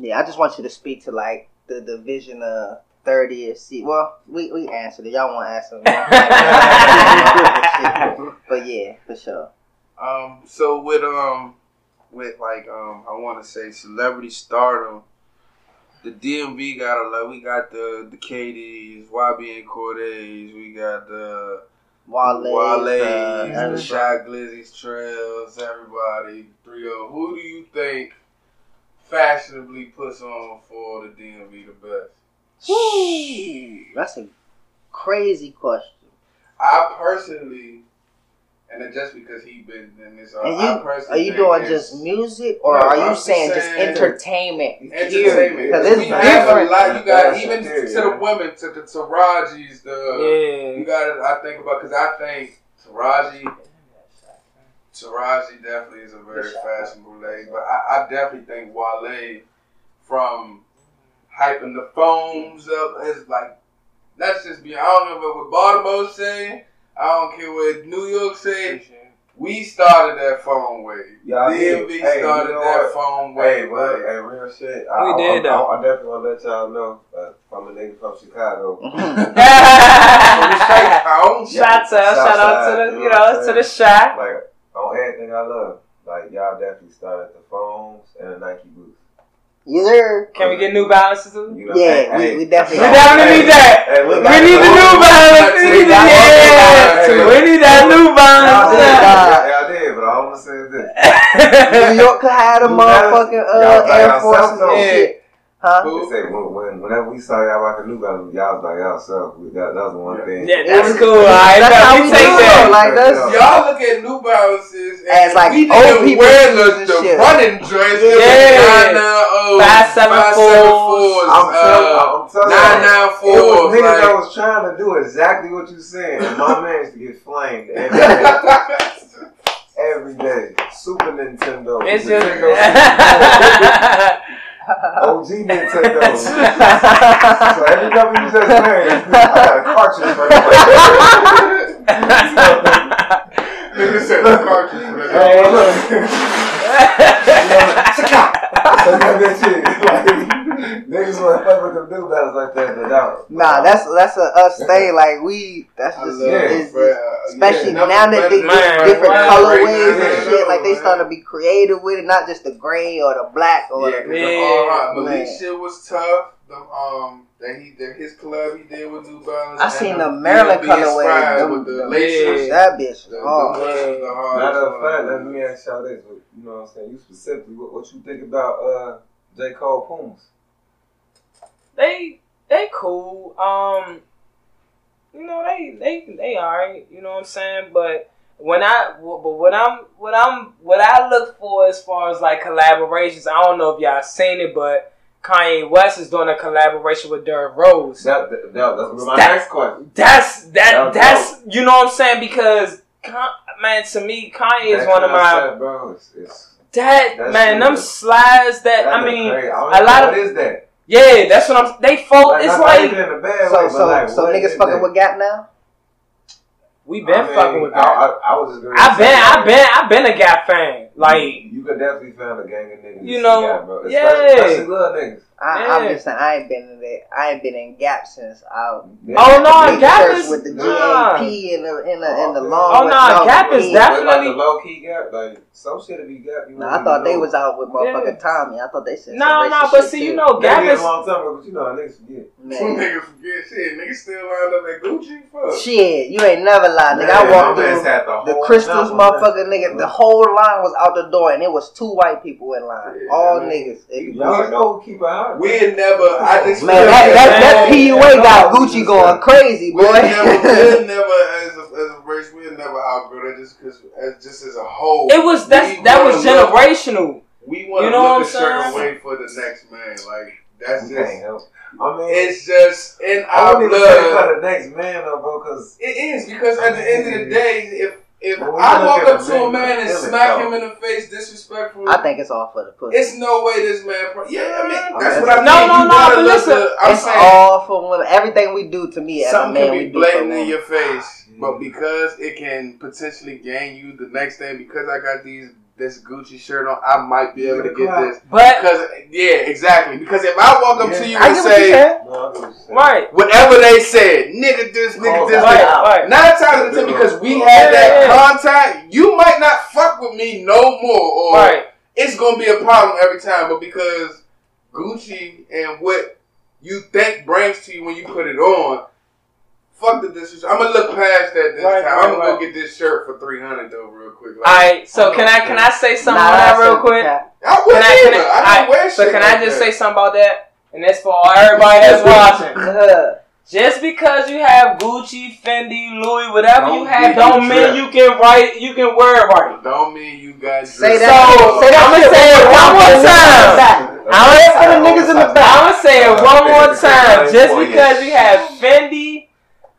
Yeah, I just want you to speak to like the the vision of 30th Seazon. Well, we we answered it. Y'all want to answer it? but yeah, for sure.
Um, so with um, with like um, I want to say celebrity stardom. The DMV got a lot. We got the the KDs, YB and Cordaes. We got the
Wale,
Wale's,
uh.
Shy Glizzy's, Trails, everybody. Three of who do you think fashionably puts on for the DMV the best?
Ooh, that's a crazy question.
I personally, and it just because he been in this, uh,
And
I
you are you doing just music or
No,
are
I'm
you
just
saying just
saying-
entertainment?
entertainment.
Because it's
we have
different.
a lot. You got
That's
even
it,
to the
yeah.
women, to the Tarajis, the
yeah.
you got to I think about because I think Taraji, Taraji definitely is a very fashionable lady, but I, I definitely think Wale from hyping the Foams up is like let's just be I don't know what Baltimore say. I don't care what New York said. We started that Foam wave.
Y'all did.
DMV
Hey,
started
you know
that
what?
Foam
Hey,
wave.
but
like,
hey, real shit.
We
I,
did,
I,
though.
I, I definitely want to let y'all know. Uh, from a nigga from Chicago.
straight count.
Shots out, shout out to the you know to the shot.
Like on everything I love. Like y'all definitely started the Foams and the Nike boots.
Yes, sir.
Can we get New Balances?
You know,
Yeah,
hey,
we- we
We
definitely-
definitely need that.
Hey, look,
We need the New Balance. We need yeah.
one.
We need that New
Y'all did,
Balance.
y'all did, but all I'm gonna is this.
New York could have the
New Balance.
motherfucking uh, Air
yourself,
Forces
though.
and shit. Huh?
They say when, when whenever we saw y'all rocking New Balance, y'all was by yourself. We got that was the one thing.
Yeah, that's cool. Alright,
That's how
we
we
take
do
that.
it. Like that's
Y'all look at New Balances and
As, like,
we
old
didn't
people
wear the, the
shit.
running joints.
Yeah.
Yeah.
Five.
I'm telling,
uh,
I'm telling you,
nine
it was
fours.
niggas that was trying to do exactly what you saying, and my man used to get flamed every day. (laughs) every day. Super Nintendo.
It's just.
Nintendo (laughs) 64, OG Nintendo. so every time we was just playing, I got a cartridge for
Nigga said the cartridge. for that. (laughs)
you know that shit. Like, niggas want to fuck with them new battles like that, but that,
nah. That's that's a us thing. Like we. That's just
Yeah.
it,
it's, it's- especially
Yeah,
now that they
nothing
get different
that.
colorways
Right
and shit. Like they
man.
start to be creative with it, not just the gray or the black or
Yeah,
the.
cause
Yeah,
the all right, Malik
man.
shit was tough. The um that he that his club he did with New Balance.
I seen
the
the Maryland
DMV
colorway.
With the laces.
That bitch.
The, the,
Oh,
the, the hard
Matter of fact, let me ask y'all this. You know what I'm saying? You specifically, what, what you think about uh, J. Cole Pumas?
they they cool. Um, you know they they they alright. You know what I'm saying, but when I but what I'm what I'm what I look for as far as like collaborations, I don't know if y'all seen it, but Kanye West is doing a collaboration with Derrick Rose.
That, that, that, that's my
That-
next question.
That's that.
That was
that's you know what I'm saying because man, to me, Kanye is one of my
concept, bro. It's, it's,
that man.
true.
Them slides that
that
I mean,
crazy.
A lot of-
what is that?
yeah, that's what I'm. They fold.
Like,
it's
not
like
even in a
So
way,
so
like,
so niggas fucking
that?
with Gap now.
We been
I mean,
fucking with
I,
that.
I, I was just gonna
I've been, I've been, I've been a Gap fan. Like
you could definitely find a gang of niggas.
You know,
got, bro. Especially,
yeah.
especially little niggas.
I,
Yeah.
I'm just saying, I ain't been in that. I ain't been in Gap since I.
Yeah.
Oh, no,
big
Gap is-
with the
nah.
GAP and the and the, and the
Oh,
long.
Oh,
with-
nah,
no,
Gap is definitely-
like the low key gap, like some shit be gap. You
Nah, I thought they
know.
was out with motherfucking
Yeah.
Tommy. I thought they said.
no,
some
no,
racist
but see,
too.
you know, Gap is
a long time ago, but you know, niggas forget.
Some niggas forget shit. Niggas still lined up at Gucci. Fuck.
Shit, you ain't never lied, nigga. I walked through
the,
the crystals,
number, man.
nigga. The whole line was out the door, and it was two white people in line. All niggas. It-
Y'all know keep it hot.
We had never. I just
Man, that,
like
that, that PUA got Gucci going crazy, boy.
We never, we (laughs) never as a, as a race, we never outgrow that just because, as just as a whole.
It was that's that
wanna
was
look-
generational.
We want
You
to
know
look a certain
saying?
way for the next man. Like that's
You
just.
can't. I mean,
It's just in
I
our
wouldn't even say
blood.
for the next man though, bro, because
It is because at the end of the (laughs) day, if if
When
I walk up to a
man,
man and smack him in the face disrespectfully,
I think it's all for the pussy.
it's no way this man. Pro- yeah, I mean that's
mean,
what I mean.
no, no,
You
no,
gotta
but listen,
the- I'm
it's
saying
all for women. Everything we do to me as a
something
man,
can
we
be
do for
blatant in your face, but because it can potentially gain you the next thing, because I got these this Gucci shirt on, I might be able to get this.
But
Because yeah, exactly. Because if I walk up
Yeah.
to you
I
and
get what you're
say
saying.
no, I get what you're
right,
whatever they said, nigga this, nigga
Call
this,
right,
nigga
right.
Nine times out of ten, because we
Yeah,
had that
yeah.
contact, you might not fuck with me no more, or
Right.
it's gonna be a problem every time. But because Gucci and what you think brings to you when you put it on, fuck the disrespect. I'm gonna look past that this
Right,
time.
right,
I'm gonna
right.
go get this shirt for three hundred though, real quick. Like,
Alright, so can I can I say something
Nah,
on that real
a-
quick?
I would
Can I, can
either.
I,
I, wear
so can
like
I just
that.
say something about that? And that's for everybody that's watching. (laughs) Just because you have Gucci, Fendi, Louis, whatever
Don't
you have, don't
you
mean
tripped.
you can write, you can wear it right.
Don't mean you guys
say
dressed
that.
up.
say that
I'ma say it one more time.
I'm
Say it for the niggas in the back.
I'm gonna say it one more time. Just because
yeah.
you have Fendi,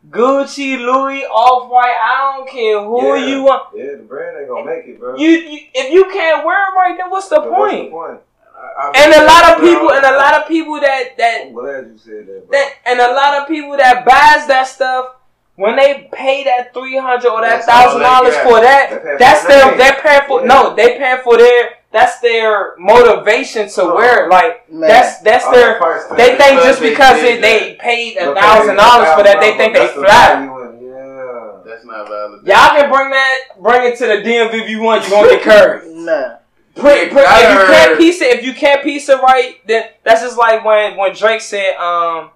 Gucci, Louis, Off White, I don't care who
Yeah.
you want.
Yeah, the brand ain't gonna make it, bro.
You, you if you can't wear it right, then what's the
But what's the
point?
point?
I- I-
And a lot of people, and a lot of people that that
I'm glad you said that, bro.
that, and a lot of people that buys that stuff. When they pay that three hundred or that thousand dollars for that, that's their they're paying for
Yeah.
no, they paying for their that's their motivation to
Oh.
wear it. Like
Man.
that's that's
All
their
that price tag.
they think
Because
just because
did
it, they paid a thousand dollars for that, they think they
that's the
fly.
value Yeah.
That's not valid.
Y'all can bring that, bring it to the DMV if you want. You gonna get curved. (laughs)
Nah.
Put, put, if you can't piece it, if you can't piece it right, then that's just like when when Drake said, um,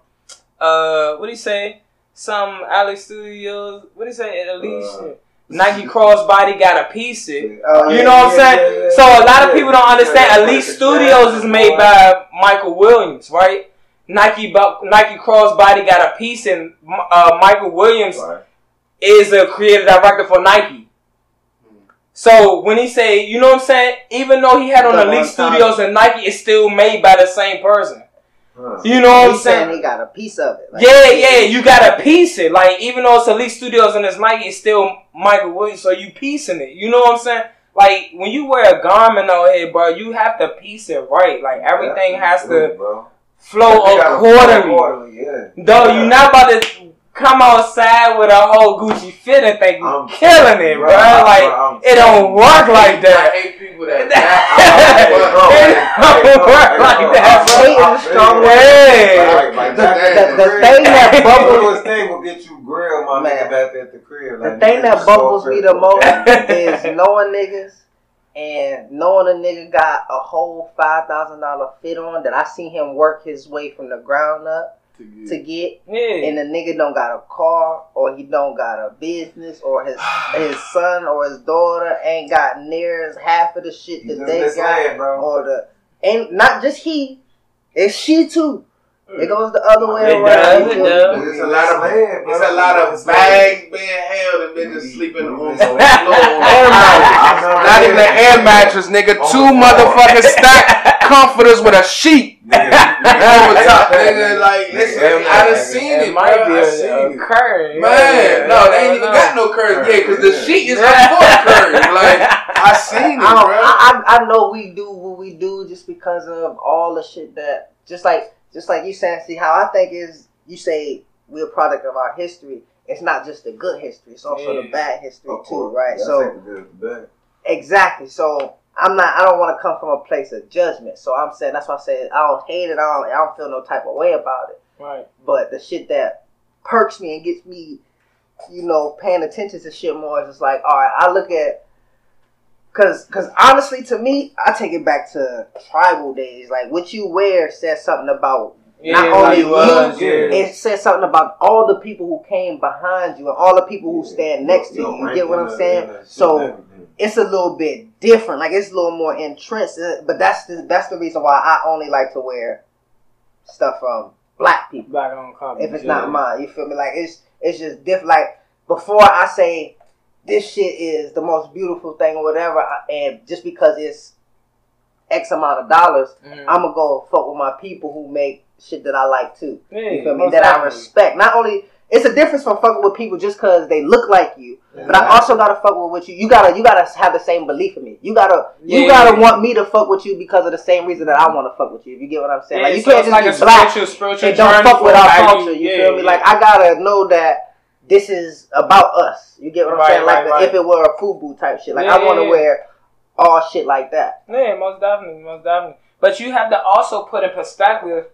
uh, what do he say? Some Alyx Studios, what he say? At least
Uh,
Nike crossbody got a piece it.
Oh,
You
yeah,
know what I'm saying?
yeah, yeah.
So a lot of people don't understand.
yeah,
Elite. Studios is made by Michael Williams, right? Nike Nike crossbody got a piece, and uh, Michael Williams
Right.
is a creative director for Nike. So when he say, you know what I'm saying, even though he had on Elite. Studios and Nike, it's still made by the same person.
Huh.
You know what I'm
saying
saying?
he got a piece of it. Like,
Yeah, yeah, you gotta piece it. Like even though it's Elite Studios and it's Nike, it's still Michael Williams. So you piecing it. You know what I'm saying? Like when you wear a garment on here, bro, you have to piece it right. Like everything has
Absolutely,
to
bro.
flow
They gotta
accordingly.
accordingly, yeah.
Though you're not about to come outside with a whole Gucci fit and think you're
I'm-
killing it, bro.
Bro,
Like
I'm-
it don't work like that.
I
that.
hate people that. (laughs)
Hey, It don't work like that, bro.
Hate is strong word.
Hey.
Like, like
The-
that,
the- the thing that (laughs) bubbles-
Littlest thing will get you grilled, my
Man.
back at the crib.
The thing that bubbles me the most (laughs) is knowing niggas and knowing a nigga got a whole five thousand dollar fit on that I seen him work his way from the ground up to get,
Yeah.
and the nigga don't got a car or he don't got a business or his (sighs) his son or his daughter ain't got near as half of the shit that they
misled,
got
bro.
or the and not just he, it's she too. It goes the other way
It
around.
does, it
feel
does.
It's a lot of
land,
it's a lot of bags being held and bitches sleeping on the floor. (laughs)
Air mattress.
Not even an air mattress, nigga. Two motherfucking stack (laughs) comforters with a sheet over (laughs) top, nigga. Like, listen, I done seen it,
It might
bro.
be
I
a,
seen
a
it.
curve.
Man, no, they ain't even got no curves. Yeah, because the sheet is not for curves. (laughs) Like, I seen it,
I,
bro.
I, I I know we do what we do just because of all the shit that just like just like you saying. See how I think is you say we're a product of our history. It's not just the good history; it's also the bad history
Of
too, right?
That's
so
like the good, the bad.
exactly. So I'm not. I don't want to come from a place of judgment. So I'm saying that's why I said I don't hate it. I don't. I don't feel no type of way about it.
Right.
But the shit that perks me and gets me, you know, paying attention to shit more is just like, all right, I look at, cause, cause honestly, to me, I take it back to tribal days. Like what you wear says something about. Not only you,
was, yeah.
It says something about all the people who came behind you and all the people who stand next to you. You get what I'm saying? So it's a little bit different. Like it's a little more entrenched. But that's the that's the reason why I only like to wear stuff from black people
Black
if it's not mine. You feel me? Like it's it's just different. Like before I say this shit is the most beautiful thing or whatever, and just because it's X amount of dollars,
Mm.
I'm gonna go fuck with my people who make shit that I like too.
Yeah,
You feel me? That I respect. Not only it's a difference from fucking with people just because they look like you, but I also gotta fuck with what you. You gotta you gotta have the same belief in me. You gotta you
Yeah,
gotta
yeah.
want me to fuck with you because of the same reason that I want to fuck with you. If you get what I'm saying?
Yeah,
like you
so
can't just
like
be
a
black
spiritual, spiritual
and don't fuck with our culture. You
yeah,
feel me? Like I gotta know that this is about us. You get what I'm saying? Like
right,
the- if it were a FUBU type shit. Like
Yeah,
I want to
yeah, yeah.
wear all shit like that.
Yeah, most definitely, most definitely. But you have to also put in perspective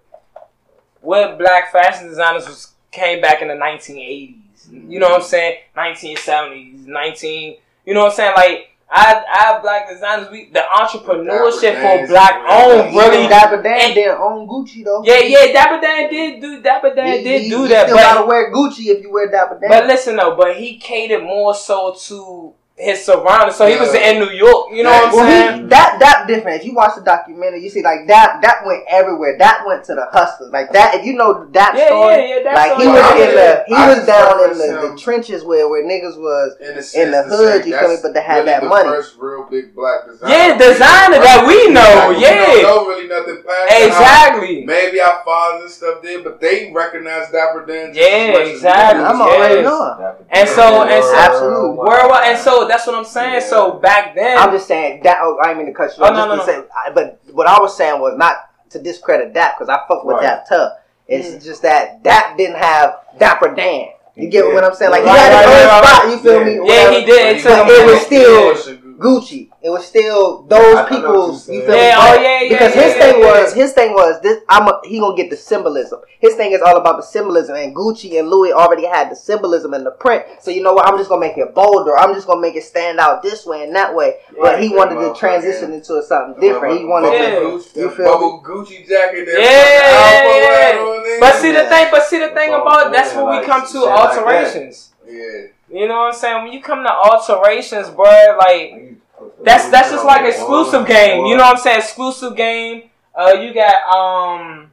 what black fashion designers was came back in the 1980s. You know what I'm saying? 1970s, 19. You know what I'm saying? Like I, I have black designers. We the entrepreneurship for black
Dan's
owned
really-
really.
Dapper Dan
and-
didn't own Gucci though.
Yeah, yeah. Dapper Dan did do. Dapper Dan
You-
did
you-
do
you
that,
Still
but
gotta wear Gucci if you wear Dapper Dan.
But listen though, but he catered more so to his surroundings. So he was in New York. You know what I'm
well,
saying?
he, that that different. If you watch the documentary, you see like that that went everywhere. That went to the hustlers. Like that. If you know that
Yeah,
story,
yeah, yeah, that
like he was
I
in the he
I
was down in the, the trenches where where niggas was.
In the,
in the hood, you feel me? But they had
really
that
the
money.
First real big black designer.
Yeah, designer that we know,
Like,
yeah.
We don't know really nothing past that.
Exactly.
Maybe our fathers and stuff did, but they recognize Dapper Dan.
Yeah,
as much as
exactly.
I'm
Yes.
already knowing.
And so- and so-
Absolutely.
Worldwide, and so that's what I'm saying. So back then,
I'm just saying that. Oh, I didn't mean to cut you off.
No,
just
no,
to say, I, but what I was saying was not to discredit that because I fuck with
Right.
that tough. It's
Mm.
just that that didn't have Dapper Dan. You get
Yeah.
what I'm saying? Like
Right,
he had his
right,
own
right,
spot.
right.
You feel
Yeah.
me?
yeah,
Whatever.
he did. It
But it was
back.
still Gucci. It was still those
I- I
people's.
you're
You feel me?
Yeah,
But-
oh, yeah, yeah,
Because
yeah,
his
yeah,
thing
yeah.
was his thing was this. I'm a, he gonna get the symbolism. His thing is all about the symbolism, and Gucci and Louis already had the symbolism in the print. So you know what? I'm just gonna make it bolder. I'm just gonna make it stand out this way and that way. but he wanted to transition into something different. He wanted
Yeah.
to.
Gucci,
you
you
feel
bubble Gucci jacket. that
Yeah,
fucking
yeah,
Alpo
yeah. But see the thing, but see the thing about that's
I'm
where we come to
shit like that.
alterations.
Yeah.
You know what I'm saying? When you come to alterations, bro, like that's that's just like exclusive game. You know what I'm saying? Exclusive game. Uh, you got um,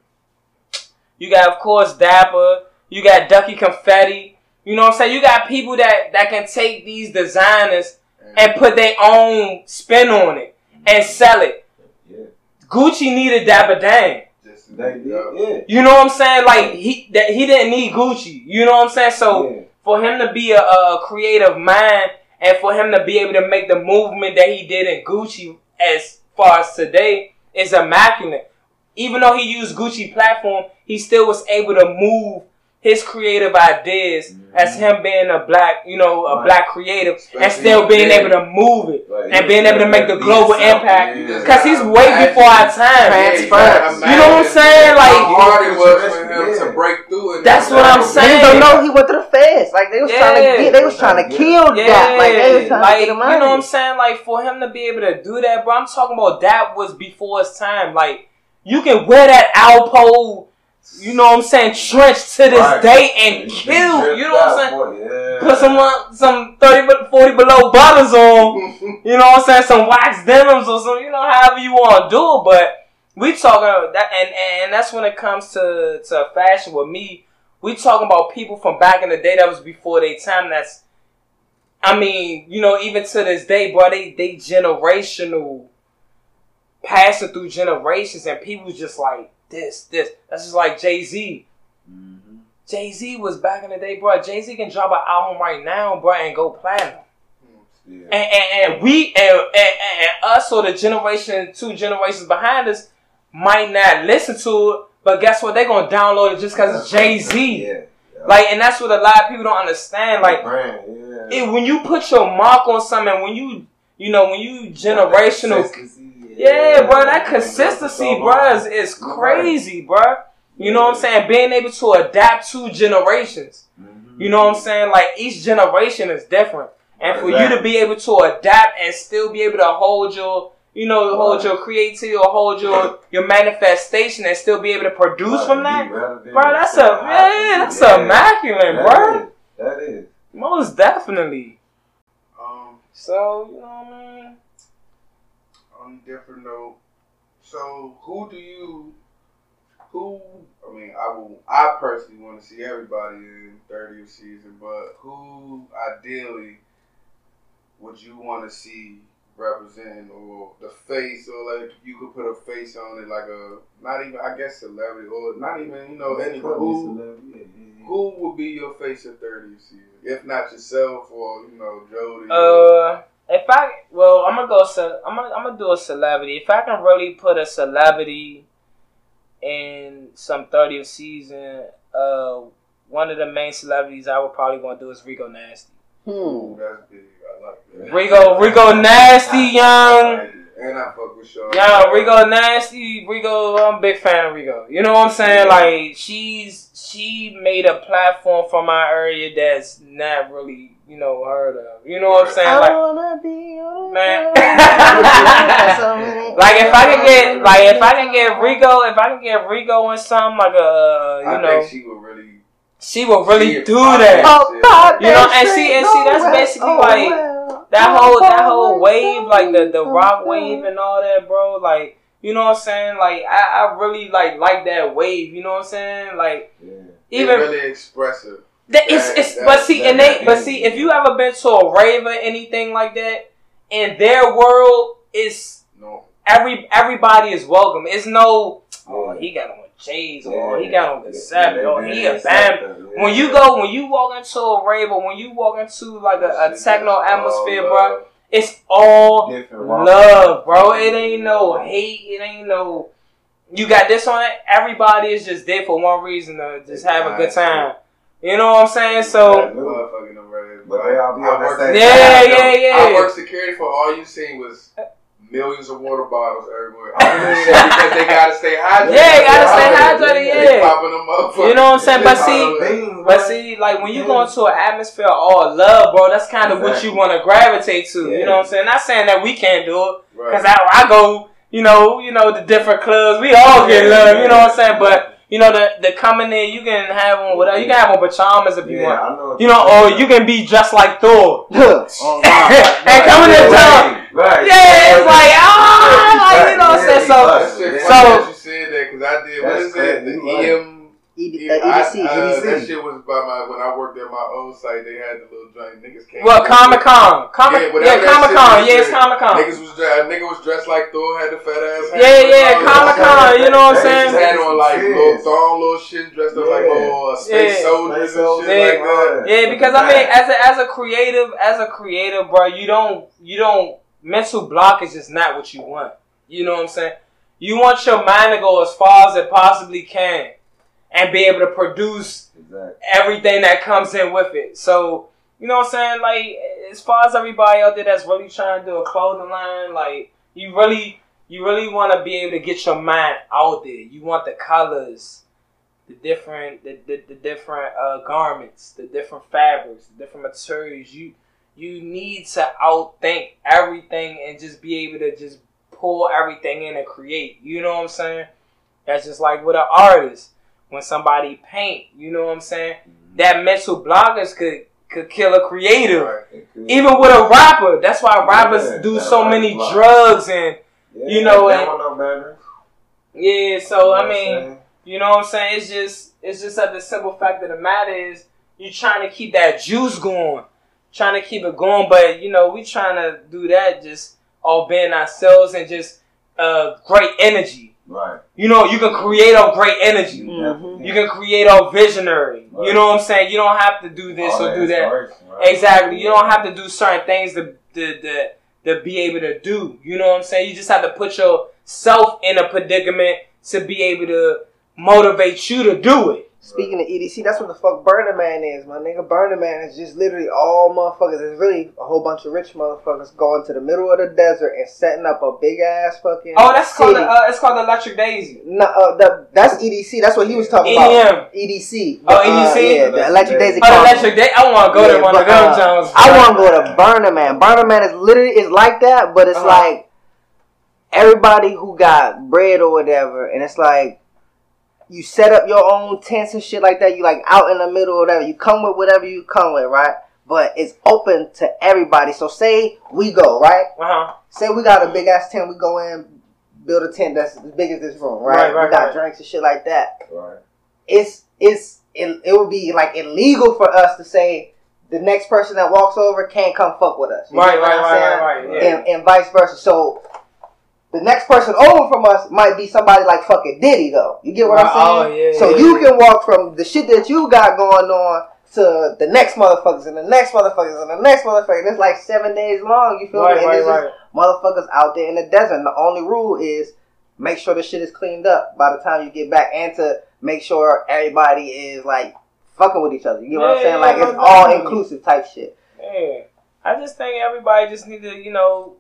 you got of course Dapper. You got Ducky Confetti. You know what I'm saying? You got people that that can take these designers and put their own spin on it and sell it. Gucci needed Dapper Dan.
Just
They did,
yeah.
yeah.
You know what I'm saying? Like he that he didn't need Gucci. You know what I'm saying? So. For him to be a, a creative mind and for him to be able to make the movement that he did in Gucci as far as today is immaculate. Even though he used Gucci platform, he still was able to move his creative ideas as mm-hmm. him being a black, you know, a
Right.
black creative and still being
today.
able to move it
Like,
and being able to make the global
yourself,
impact. Because he's way before our time.
Transference.
You know what I'm saying? Like-
how hard it was for him
Yeah.
to break through. it.
That's what I'm saying.
Niggas don't know he went to the feds. Like they was trying to
Yeah.
get, they was trying to
Yeah.
kill
Yeah,
that. Like they was trying
like
to get him
you know what I'm saying? Like for him to be able to do that, bro. I'm talking about that was before his time. Like you can wear that Alpo, you know what I'm saying, trench to this
Right.
day and
You
kill. You know what I'm saying?
boy, Yeah.
Put some uh, some 30, but 40 below butters on. (laughs) You know what I'm saying? Some wax denims or some, you know, however you want to do it. But we talking that, and and that's when it comes to to fashion with me. We talking about people from back in the day that was before their time. That's, I mean, you know, even to this day, bro, they they generational, passing through generations, and people just like this, this. That's just like Jay Z.
Mhm.
Jay Z was back in the day, bro. Jay Z can drop an album right now, bro, and go platinum.
Yeah.
And, and, and we and, and, and us or the generation two generations behind us might not listen to it, but guess what? They're gonna download it just because it's Jay Z. (laughs)
Yeah. yeah.
Like, and that's what a lot of people don't understand. Like,
brand, yeah.
it, when you put your mark on something, when you you know when you generational,
Consistency,
yeah, bro, that consistency, bro, is, is crazy, bro. You know what I'm saying? Being able to adapt to generations.
Mhm.
You know what I'm saying? Like each generation is different. And for you to be able to adapt and still be able to hold your, you know, hold your creativity or hold your your manifestation and still be able to produce from that, bro, that's a yeah, that's immaculate, bro.
That is.
Most definitely.
Um,
So you know what I mean?
On a different note, so who do you, who? I mean, I will. I personally want to see everybody in 30th Seazon, but who ideally would you want to see represent or the face, or like you could put a face on it, like a not even I guess celebrity or not even you know any who who would be your face of 30th Seazon, if not yourself or you know Jody.
Uh, if I well, I'm gonna go. Ce- I'm gonna I'm gonna do a celebrity. If I can really put a celebrity in some 30th Seazon, uh, one of the main celebrities I would probably want to do is Rico Nasty.
Hmm.
Ooh, that's big. I like that.
Rico, Rico Nasty, young.
And I fuck with Shaw.
Yeah, Rico Nasty, Rico, I'm a big fan of Rico. You know what I'm saying? Like she's she made a platform for my area that's not really, you know, heard of. You know what I'm saying?
I
Like
wanna be
Man. (laughs) like if I can get like if I can get Rico, if I can get Rico in something like a you
I
know
think she would really.
she would really
she
do that.
Oh, God,
You know, and see- and see, that's basically
well.
like
Oh,
That whole that
Oh,
whole wave, like the the
Oh,
rock wave and all that, bro. Like you know what I'm saying? Like I, I really like like that wave. You know what I'm saying? Like
Yeah.
even
really expressive.
That, it's it's
that-
but see
that-
and they
that
but see if you ever been to a rave or anything like that, in their world, it's
No.
every everybody is welcome. It's no oh,
oh
he got on J's or oh,
he
got on the seven
Yeah,
or oh,
they-
he a bam.
yeah.
When you go when you walk into a rave or when you walk into like a, a techno atmosphere, bro, it's all love, bro. It ain't no hate. It ain't no. You got this on it. Everybody is just there for one reason to just have a good time. You know what I'm saying? So
Motherfucking them raves,
But they all be on that same
yeah, yeah, yeah.
I worked security for all you seen was millions of water bottles everywhere. I was shit because they gotta stay hydrated.
Yeah, you gotta stay
They
hydrated, yeah.
popping them up.
You know what I'm saying? But see-
Beans,
But see, like when you go into an atmosphere of all love, bro, that's kind of what you want to gravitate to. You know what I'm saying? Not saying that we can't do it,
Right.
Cause I, I go, you know, you know the different clubs. We all get love. You know what I'm saying? But you know the the coming in, you can have on whatever. You can have on pajamas if you
yeah,
want.
I know what
You know, or
saying.
you can be dressed like Thor. (laughs)
oh, wow. (laughs) (laughs)
and coming in town.
Right.
Yeah, it's like ah, like you know what I'm saying. So
That shit
Yeah.
funny
So-
you said that because I did. What
That's
is it? The
crazy. You
EM.
ED,
I-
uh, EDC.
uh,
EDC.
That shit was by my when I worked at my old site. They had the little joint niggas came.
well, Comic Con, Comic,
Yeah,
yeah, Comic Con,
was,
yeah, it's. Comic Con.
Niggas was dressed. A nigga was dressed like Thor. Had the fat ass. hat,
Yeah, yeah, Comic Con. You know what I'm saying?
just had on like
Yeah.
little thong, little shit, dressed up like
Yeah.
little uh, space
Yeah.
soldiers and
Space
shit like that.
Yeah, because I mean, as a as a creative, as a creative, bro, you don't you don't mental block is just not what you want. You know what I'm saying? You want your mind to go as far as it possibly can, and be able to produce
Exactly.
everything that comes in with it. So you know what I'm saying? Like as far as everybody out there that's really trying to do a clothing line, like you really you really want to be able to get your mind out there. You want the colors, the different the, the, the different uh, garments, the different fabrics, the different materials. You you need to outthink everything and just be able to just pull everything in and create. You know what I'm saying? That's just like with an artist. When somebody paint, you know what I'm saying? That mental bloggers could could kill a creative.
Right.
Even with a rapper. That's why rappers
Yeah,
do so many
block.
drugs and
Yeah,
you know, and-
know better.
Yeah, so I mean, you know what I'm saying? It's just it's just that the simple fact of the matter is you're trying to keep that juice going, trying to keep it going, but you know we trying to do that just all being ourselves and just uh great energy.
Right.
You know, you can create a great energy.
Mhm.
You can create a visionary. You know what I'm saying? You don't have to do this
All
or do that.
right?
Exactly. You don't have to do certain things to to, to to be able to do. You know what I'm saying? You just have to put yourself in a predicament to be able to motivate you to do it.
Speaking of EDC, that's what the fuck Burner Man is, my nigga. Burner Man is just literally all motherfuckers. It's really a whole bunch of rich motherfuckers going to the middle of the desert and setting up a big ass fucking.
Oh, that's called the, uh, it's called the Electric Daisy.
No, uh, the, that's EDC. That's what he was talking
EDM.
about. EDC.
Oh,
Uh,
EDC?
yeah, the Electric Daisy.
Oh, the
Carnival.
Electric Day. I want to go
Yeah,
to one of
but,
them
uh,
Jones.
I want to go to Burner Man. Burner Man is literally is like that, but it's
Uh-huh.
like everybody who got bread or whatever, and it's like you set up your own tents and shit like that. You like out in the middle or whatever. You come with whatever you come with, right? But it's open to everybody. So say we go, right?
Uh huh.
Say we got a big ass tent. We go in, build a tent that's as big as this room, right?
Right, right,
we got
right.
drinks and shit like that
Right.
it's it's it, it would be like illegal for us to say the next person that walks over can't come fuck with us. You
Right,
what
right,
I'm
right,
saying?
right, right. Yeah.
And, and vice versa. So the next person over from us might be somebody like fucking Diddy though. You get what
Right,
I'm saying?
oh, yeah,
so
yeah,
you
yeah.
can walk from the shit that you got going on to the next motherfuckers and the next motherfuckers and the next motherfuckers. It's like seven days long. You feel
Right,
me? And
right, right.
motherfuckers out there in the desert. And the only rule is make sure the shit is cleaned up by the time you get back, and to make sure everybody is like fucking with each other. You get what I'm saying?
yeah,
Like it's all inclusive type shit.
Yeah. I just think everybody just need to, you know,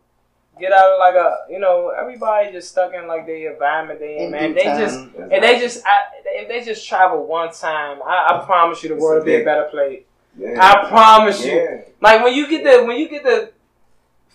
get out of like a, you know, everybody just stuck in like the environment they in,
In
man.
due
They
time.
just, and they just, I, if they just travel one time, I, I promise you the
It's
world will be a better place.
Yeah.
I promise you.
Yeah.
Like when you get the, when you get to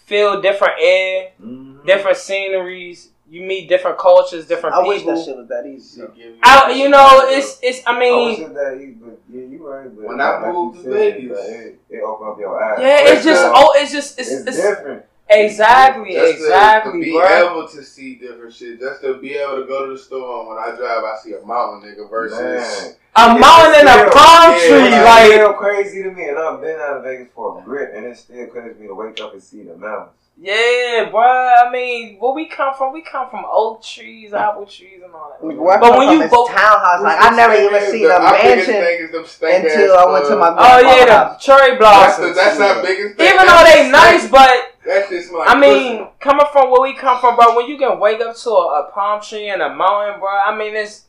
feel different air,
Mhm.
different sceneries, you meet different cultures, different
I wish
people.
that shit was that easy.
Shit you-
I, you know, it's, it's. I
I wish
mean,
it that easy, but yeah, you right. But
When I
like
moved
you
to Vegas.
it, it opened up your eyes.
yeah, it's just,
uh,
oh, it's just, it's,
it's,
it's,
different.
Exactly,
Just to-
exactly,
to be
bro.
able to see different shit, just to be able to go to the store and when I drive, I see a mountain nigga versus.
Man.
A mountain and a palm tree,
like-
like.
It's still crazy to me, and I've been out of Vegas for a grip, and it still crazy me to wake up and see the mountains.
Yeah, bro. I mean, where we come from, we come from oak trees, apple trees, and all that.
Where
But when you
it's
go-
townhouse, like I never even seen a mansion
thing is them stank
until I went to my.
Oh yeah, the cherry
That's, the,
blossoms.
that's our biggest thing.
Even though they nice, but
that shit smell like
I mean, coming from where we come from, bro, when you can wake up to a, a palm tree and a mountain, bro, I mean, it's,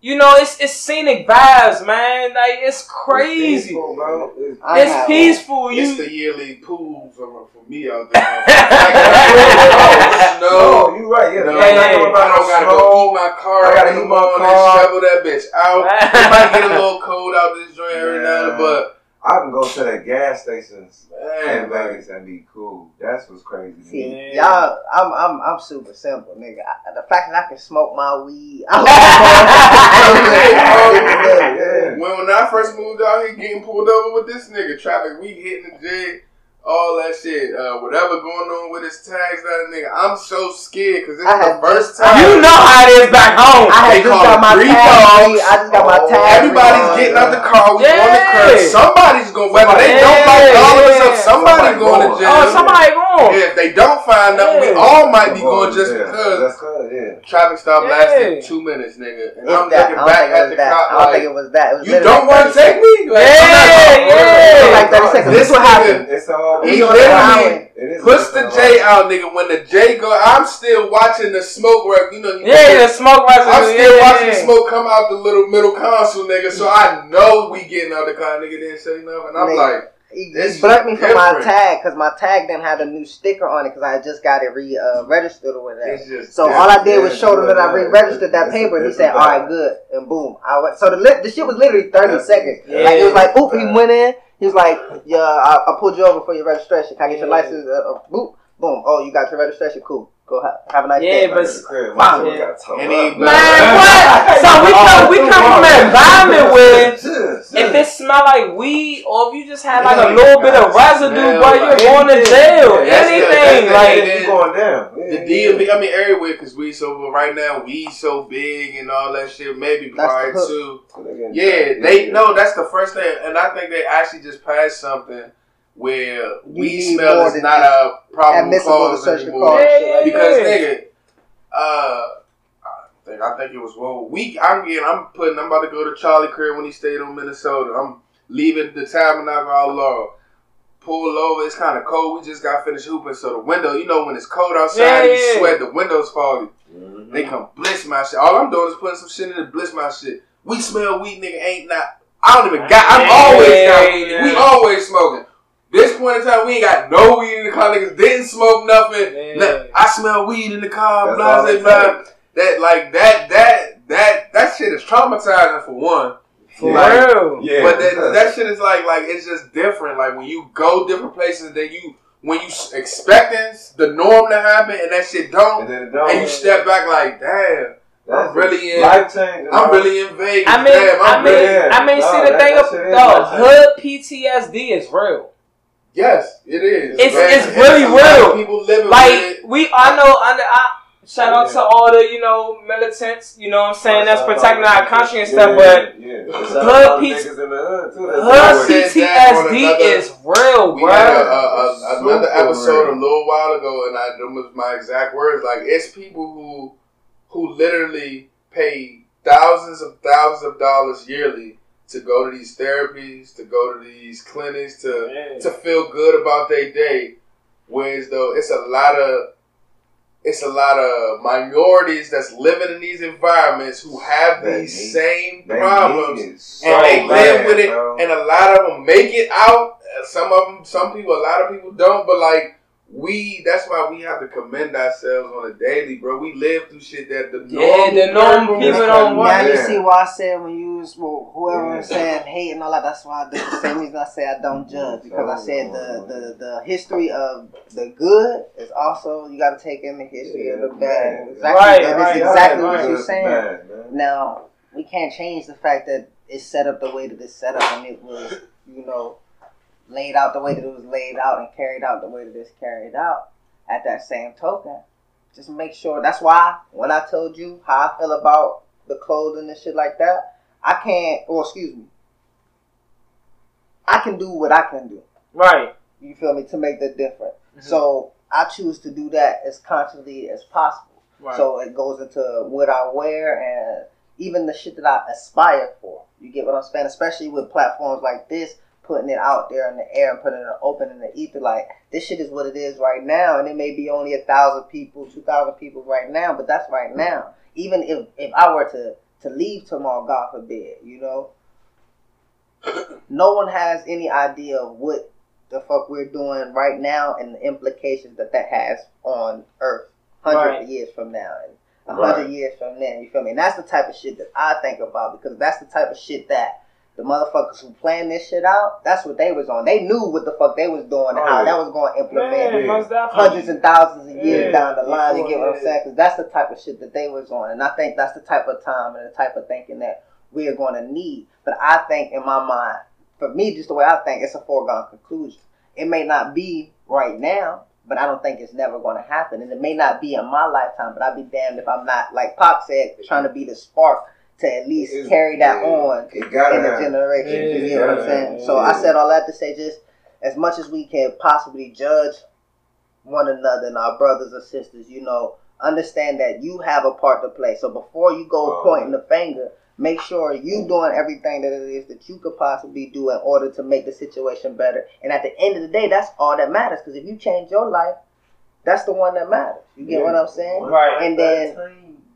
you know, it's it's scenic vibes, man. Like it's crazy.
peaceful, bro. It's,
It's peaceful.
It's
You
the yearly pool for, for me out there. (laughs) (laughs)
no,
no,
you right. Yeah,
no,
no,
yeah,
I don't gotta go eat my car.
I gotta
in
eat my
morning,
car.
Shovel that bitch out. it might get a little (laughs) cold out this joint every now but
I can go to the gas stations
man,
in Vegas and be cool. That's what's crazy.
See,
me.
Yeah.
y'all, I'm I'm I'm super simple, nigga. I, the fact that I can smoke my weed, (laughs)
Yeah. (laughs)
Yeah.
When, when I first moved out here, getting pulled over with this nigga, traffic, we hitting the J, all that shit, uh, whatever going on with his tags, that nigga. I'm so scared because this
I
is the first
just-
time.
you know how it is back home.
I
They
had just got my
three
tag.
dogs.
I just got my
Oh,
tag.
Everybody's
redone.
getting out the car. We on the
Yeah.
curb. Somebody's going, whether they
Yeah,
don't like all of us
yeah.
up, somebody
Somebody
going to
going.
jail.
oh, somebody going.
Yeah, if they don't find out, we all might be
Oh,
going just
yeah.
because.
That's good, yeah.
Traffic stop
Yeah.
lasted two minutes, nigga. And
It's
I'm
that.
Looking back at the
that. I
cop
don't
like,
think it was that. It was
you don't want to take me? Like,
Yeah,
I'm
yeah.
Like 30 seconds.
This
This what happened.
It's all
He
the
literally
highway.
Puts the J out, nigga. When the J go, I'm still watching the smoke work. You know, you
Yeah, the smoke
I'm still watching the smoke come out the little middle console, nigga. So I know we getting out the car, nigga. Didn't say nothing. And
I'm
like,
He, he burnt me for my tag because my tag didn't have a new sticker on it because I just got it re uh, registered or whatever. So all I did was show them that I re-registered that
it's a
paper. He
different
said, "All right, good," and boom, I went. So the li- the shit was literally thirty
Yeah.
seconds.
Yeah.
Like it was like, oop, he went in. He was like, "Yeah, I, I pulled you over for your registration. Can I get your license?" Uh, uh, boop, boom. Oh, you got your registration. Cool. Go have, have a nice
Yeah,
day.
but-
Like the crib,
Wow.
my got towed
And he-
up.
Man, what? So we come, we come from an environment where if it smell like weed or if you just had like a little bit of residue,
smell
boy, you're going to jail.
Yeah, that's the-
Anything
that's
like
the-
You going down.
The DMV, I mean, everywhere because we so, but right now, we so big and all that shit. Maybe
That's
prior
the
to. Yeah, they know that's the first thing. And I think they actually just passed something where
You
weed smell is not a problem
admissible
cause anymore.
car.
Yeah,
like
Because
Yeah.
nigga, uh, I think I think it was well. We I'm getting I'm putting I'm about to go to Charlie crib when he stayed in Minnesota. I'm leaving the tabernacle all law. Pull over, it's kind of cold. We just got finished hooping, so the window, you know, when it's cold outside,
Yeah,
you sweat, the windows foggy.
Mm-hmm.
They come bliss my shit. All I'm doing is putting some shit in to bliss my shit. We smell weed, nigga. Ain't not. I don't even got. I'm always got weed. nigga. We always smoking. This point in time, we ain't got no weed in the car. Niggas didn't smoke nothing.
Yeah.
Nah, I smell weed in the car.
That's
Blah
all
blah
it
blah.
takes.
That like that that that that shit is traumatizing for one.
for
Yeah.
real.
Yeah,
but that, that shit is like like it's just different. Like when you go different places, that you when you s- expecting the norm to happen and that shit don't,
and then it don't.
and you step back like, damn,
That's
I'm really in-
life changing.
I'm really in Vegas.
I mean,
damn, I'm
I mean,
really.
really-
I mean,
No,
see the
that-
thing
that
of
shit
the hood PTSD is real.
Yes, it is.
It's-
Man,
it's really
a lot of
real.
People living with
Like
it.
we, I know, under I shout out to all the you know militants. You know what I'm saying that's protecting our country and stuff. But
yeah,
Hood P-
niggas in the hood too. that's
hood
doing it.
said that on
PTSD is real,
We had a,
bro.
a, a, another episode
real.
a little while ago, and I them was my exact words. Like it's people who who literally pay thousands of thousands of dollars yearly to go to these therapies, to go to these clinics, to
Yeah.
to feel good about their day. Whereas though it's a lot of it's a lot of minorities that's living in these environments who have
That
these
need-
same
They
problems
so
and they live
bad,
with it,
bro.
and a lot of them make it out. Uh, Some of them, some people, a lot of people don't. But like we, that's why we have to commend ourselves on a daily, bro. We live through shit that the
Yeah,
normal
the normal people don't want.
Now you see why I said when you was well, whoever
Yeah.
was saying hate and all that. That's why the same reason I say I don't judge because I said the, the the history of the good is also you got to take in the history of the bad.
Yeah.
Exactly,
Right,
that
right,
is exactly
right,
what you're saying.
Bad.
Now we can't change the fact that it's set up the way that it's set up, and it was you know laid out the way that it was laid out and carried out the way that it's carried out. At that same token, just make sure. That's why when I told you how I feel about the clothing and shit like that, I can't. Or excuse me, I can do what I can do.
Right.
You feel me to make the difference.
Mhm.
So I choose to do that as consciously as possible.
Right.
So it goes into what I wear and even the shit that I aspire for. You get what I'm saying? Especially with platforms like this, putting it out there in the air and putting it open in the ether. Like this shit is what it is right now, and it may be only a thousand people, two thousand people right now, but that's right now. Even if if I were to to leave tomorrow, God forbid, you know, no one has any idea of what the fuck we're doing right now and the implications that that has on Earth hundreds
Right.
of years from now and a
Right.
hundred years from then. You feel me? And that's the type of shit that I think about because that's the type of shit that the motherfuckers who planned this shit out, that's what they was on. They knew what the fuck they was doing and
Oh,
how
yeah.
that was going to implement
Man,
Yeah.
most definitely.
hundreds and thousands of years
Yeah,
down the line. You get what I'm saying? Because that's the type of shit that they was on, and I think that's the type of time and the type of thinking that we are going to need. But I think in my mind, for me, just the way I think, it's a foregone conclusion. It may not be right now, but I don't think it's never going to happen, and it may not be in my lifetime. But I'd be damned if I'm not, like Pop said, trying to be the spark to at least
It's-
carry that
yeah.
on
It gotta
in the
happen.
generation. you know what I'm saying?
yeah,
so I said all that to say just as much as we can possibly judge one another and our brothers or sisters, you know, understand that you have a part to play. So before you go
Oh.
pointing the finger, make sure you mm-hmm. doing everything that it is that you could possibly do in order to make the situation better. And at the end of the day, that's all that matters. Because if you change your life, that's the one that matters. You get what I'm saying?
Right.
And then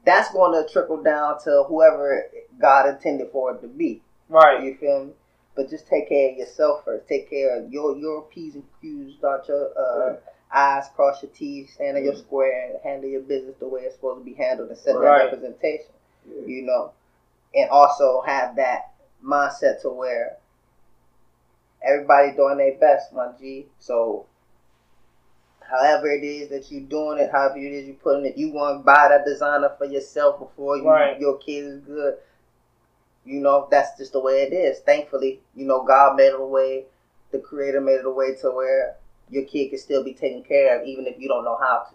that's going to trickle down to whoever God intended for it to be.
Right.
You feel me? But just take care of yourself first. Take care of your your P's and Q's, dot your uh, I's, cross your T's, stand on your square, and handle your business the way it's supposed to be handled and set
Right.
that representation. You know, and also have that mindset to where everybody doing their best, my G. So. However it is that you're doing it, however it is you're putting it, you want to buy that designer for yourself before you,
Right.
your kid is good you know, that's just the way it is. Thankfully, you know, God made it a way, the Creator made it a way to where your kid can still be taken care of, even if you don't know how to.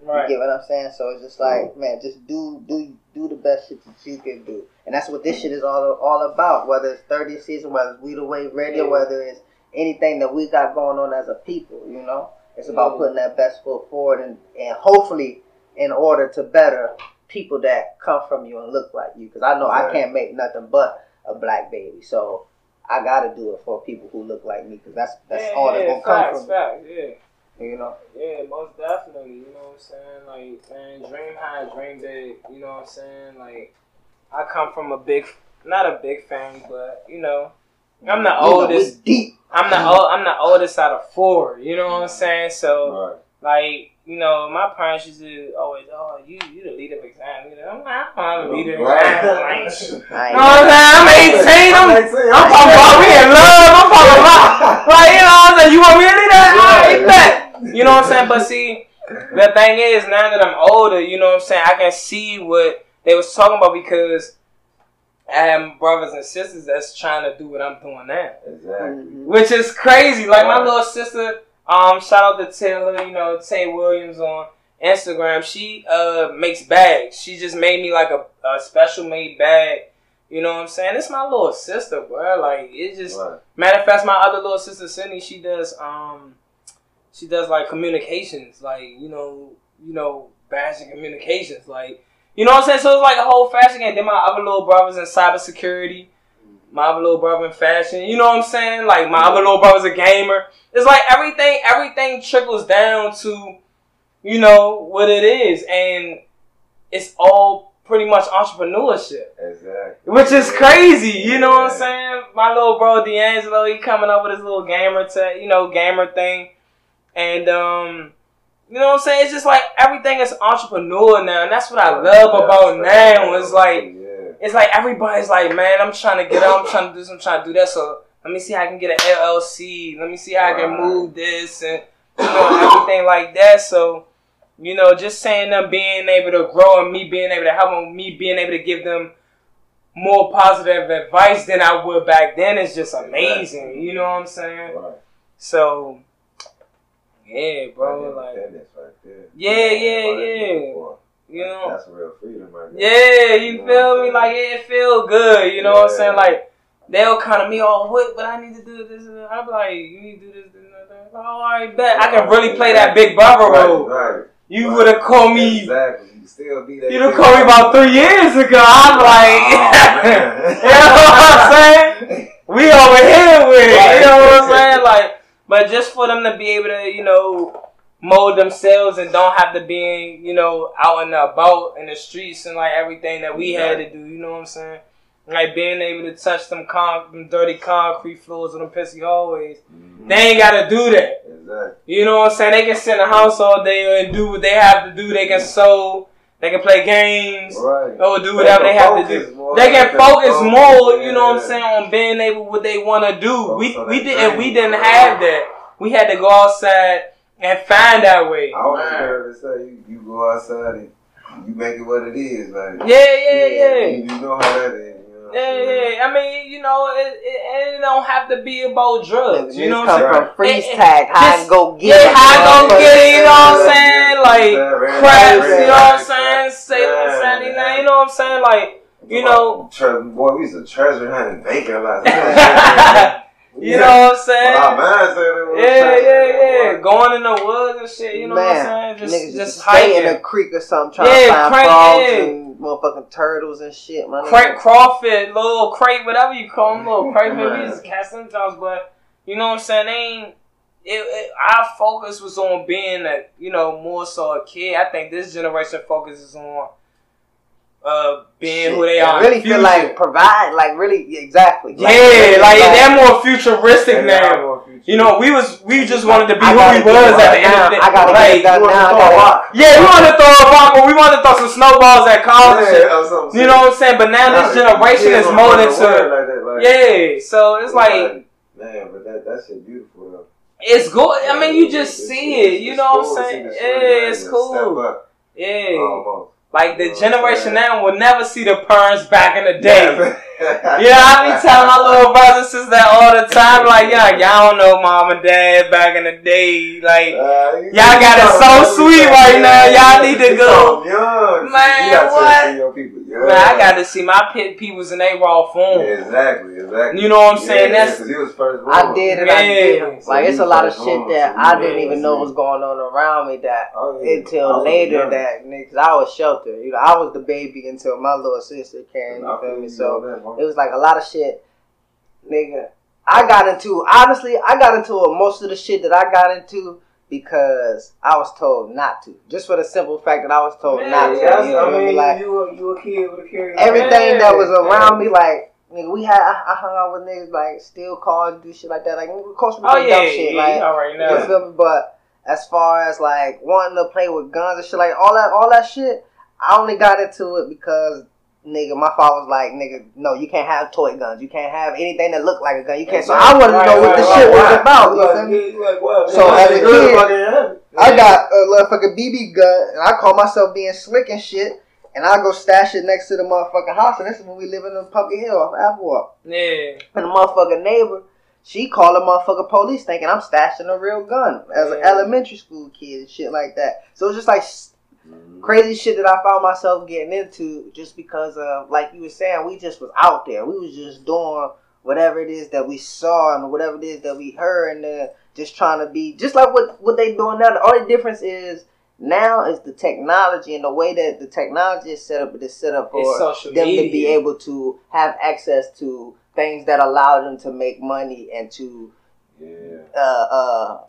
You get what I'm saying? So it's just like, mm-hmm. man, just do do do the best shit that you can do, and that's what this shit is all all about. Whether it's 30th Seazon, whether it's We the Wave Radio,
Yeah.
whether it's anything that we got going on as a people, you know, it's about
Yeah.
putting that best foot forward, and and hopefully in order to better people that come from you and look like you, because I know I can't make nothing but a black baby, so. I gotta do it for people who look like me, because that's that's
yeah,
all that's gonna come
facts,
from
facts, yeah.
you know.
Yeah, most definitely. You know what I'm saying? Like, man, dream high, dream big. You know what I'm saying? Like, I come from a big, not a big family, but you know, I'm the
You
oldest.
we deep.
I'm the old, I'm the oldest out of four. You know what I'm saying? So,
Right.
like, you know, my parents used to always, oh, you, you the leader of exam. You know, I'm not, I'm not a leader of (laughs) exam. Like,
I (laughs)
you know what I'm saying? I'm 18. I'm, I'm talking about we in love. I'm talking about (laughs) like you know what I'm saying. You want me to lead that? All right, bet. You know what I'm saying? But see, the thing is, now that I'm older, you know what I'm saying. I can see what they was talking about because I have brothers and sisters that's trying to do what I'm doing now,
Exactly.
which is crazy. Like my little sister, um, shout out to Taylor, you know, Tay Williams on Instagram. She uh makes bags. She just made me like a, a special made bag. You know what I'm saying? It's my little sister, bro. Like it just
Right.
Matter of fact, my other little sister Cindy. she does um, she does like communications, like you know, you know, fashion communications, like you know what I'm saying. So it's like a whole fashion game. Then my other little brothers in cybersecurity, my other little brother in fashion. You know what I'm saying? Like my other little brother's a gamer. It's like everything, everything trickles down to, you know, what it is, and it's all pretty much entrepreneurship.
Exactly.
Which is crazy, you know what I'm saying? My little bro D'Angelo, he coming up with his little gamer, te- you know, gamer thing, and um, you know what I'm saying? It's just like everything is entrepreneur now, and that's what I love about now. It's like
yeah.
it's like everybody's like, man, I'm trying to get up, I'm trying to do this, I'm trying to do that. So let me see how I can get an LLC. Let me see how I can move this and you know everything like that. So you know, just saying them being able to grow and me being able to help them, me being able to give them more positive advice than I would back then is just amazing. You know what I'm saying?
Right.
So yeah, bro, like
Independence right there.
Yeah, yeah, yeah. you know.
That's real freedom right there.
Yeah, you
You know
feel me? Like it feel good. You know what I'm saying? Like they'll kind of me, oh, what? But I need to do this. and that." I'm like, you need to do this. this and that. Oh, I bet I can really play that big brother role.
right.
You
right.
would have called me.
Exactly. You still be that.
You'd have called me about three years ago. I'm oh, like, (laughs)
Oh,
you know what I'm saying? (laughs) We over here with it. You know what I'm saying? Like, but just for them to be able to, you know, mold themselves and don't have to be, you know, out and about in the streets and like everything that we had to do. You know what I'm saying? Like being able to touch them, con- them dirty concrete floors and them pissy hallways.
Mhm.
They ain't got to do that.
Exactly.
You know what I'm saying? They can sit in the house all day and do what they have to do. They can sew. They can play games.
Right.
Or do whatever they,
can
have to
focus
do.
more.
They can focus more, you know what I'm
yeah.
saying, on being able what they want to do. Oh, we
Focus on
we didn't we didn't have that. We had to go outside and find our way.
I always
Man.
heard it say you, you go outside and you make it what it is. Like
Yeah, yeah, yeah.
You, you know how that is. You know what I'm
Yeah, yeah. I mean, you know, it, it, it don't have to be about drugs. You know what I'm
come
saying?
saying?
from freeze
It- it-
tag, how
this-
I go get
Yeah,
it.
how I go get it, you know what I'm saying? Like,
yeah,
craps, you know what I'm saying? Salem,
yeah,
Sandy
yeah.
You know what I'm saying? Like, you know,
Tre- boy, we used to treasure hunting bacon a lot. (laughs) (laughs)
you know what I'm saying?
our mind said it was
Yeah, yeah, yeah.
boy.
Going in the woods and shit, you know what I'm saying? Just,
niggas
just
just stay in a creek or something trying
Yeah,
to find
crank-
frogs
yeah.
and motherfucking turtles and shit. My
Crate,
nigga.
crawfish, little crate, whatever you call them, little crate, maybe
Right.
just cast sometimes, but you know what I'm saying? They ain't. It, it, our focus was on being a, you know, more so a kid. I think this generation focuses on uh being who they
Shit,
are.
I really feel like provide, like really, yeah, exactly.
yeah,
really,
like, they're more futuristic
they are
now.
more future.
You know, we was we just wanted to be
I
who we was
it
at the end of
now.
the day.
I gotta
Like,
get it done
You want to
now. I
throw a
gotta-
rock?
Yeah, we wanted to throw a rock, but we wanted to throw some snowballs at college. and shit.
Yeah.
You know what I'm saying? But now this generation is
don't
more
run
into
like like-
yeah. So it's like
man, but that that shit beautiful though.
it's good. I mean, you just
It's-
see
it's-
it. You know what I'm saying? Yeah, it's cool. Yeah.
Almost.
Like the
You know what I'm
generation
saying?
now will never see the parents back in the day. (laughs) Yeah, I be telling my little brothers and sisters that all the time. Like, yeah, y'all don't know mom and dad back in the day. Like,
Uh, you-
Y'all got it so sweet right now. Y'all need to go. Man,
you gotta
what?
See your people. young.
man, I got to see my pit peoples in their raw form.
Exactly, exactly.
You know what I'm saying?
Yeah,
That's-
'cause he was first
I did and I didn't.
So
Like it's a lot of shit that
so
I didn't even know was going on around me that
Oh, yeah.
Until
was
later
young.
that niggas I was sheltered. You know, I was the baby until my little sister came.
I
You feel
feel
me? So
on that, bro.
it was like a lot of shit, nigga. I got into honestly, I got into most of the shit that I got into because I was told not to. Just for the simple fact that I was told
Man,
not to.
yeah,
you
I
feel me?
mean,
Like
you a, you a kid with a kid.
everything that was around me, like nigga, we had I, I hung out with niggas like steal cars, do shit like that. Like of course we
Oh yeah,
dumb
yeah,
shit.
yeah,
Like
you already
you
know.
feel me? But as far as like wanting to play with guns and shit, like all that, all that shit, I only got into it because nigga, my father was like, nigga, no, you can't have toy guns. You can't have anything that look like a gun. You can't. So I wanted to know what the shit was about. You feel me? So as a kid, I got a motherfucking BB gun, and I call myself being slick and shit. And I go stash it next to the motherfucking house, and this is when we live in Pumpkin Hill off Applewalk.
Yeah.
And the motherfucking neighbor, she called the motherfucking police thinking I'm stashing a real gun as an elementary school kid and shit like that. So it's just like s- crazy shit that I found myself getting into just because of, like you were saying, we just was out there. We was just doing whatever it is that we saw and whatever it is that we heard and then just trying to be, just like what, what they doing now. The only difference is now is the technology and the way that the technology is set up, it is set up for them
media.
to be able to have access to things that allow them to make money and to
Yeah.
uh, uh,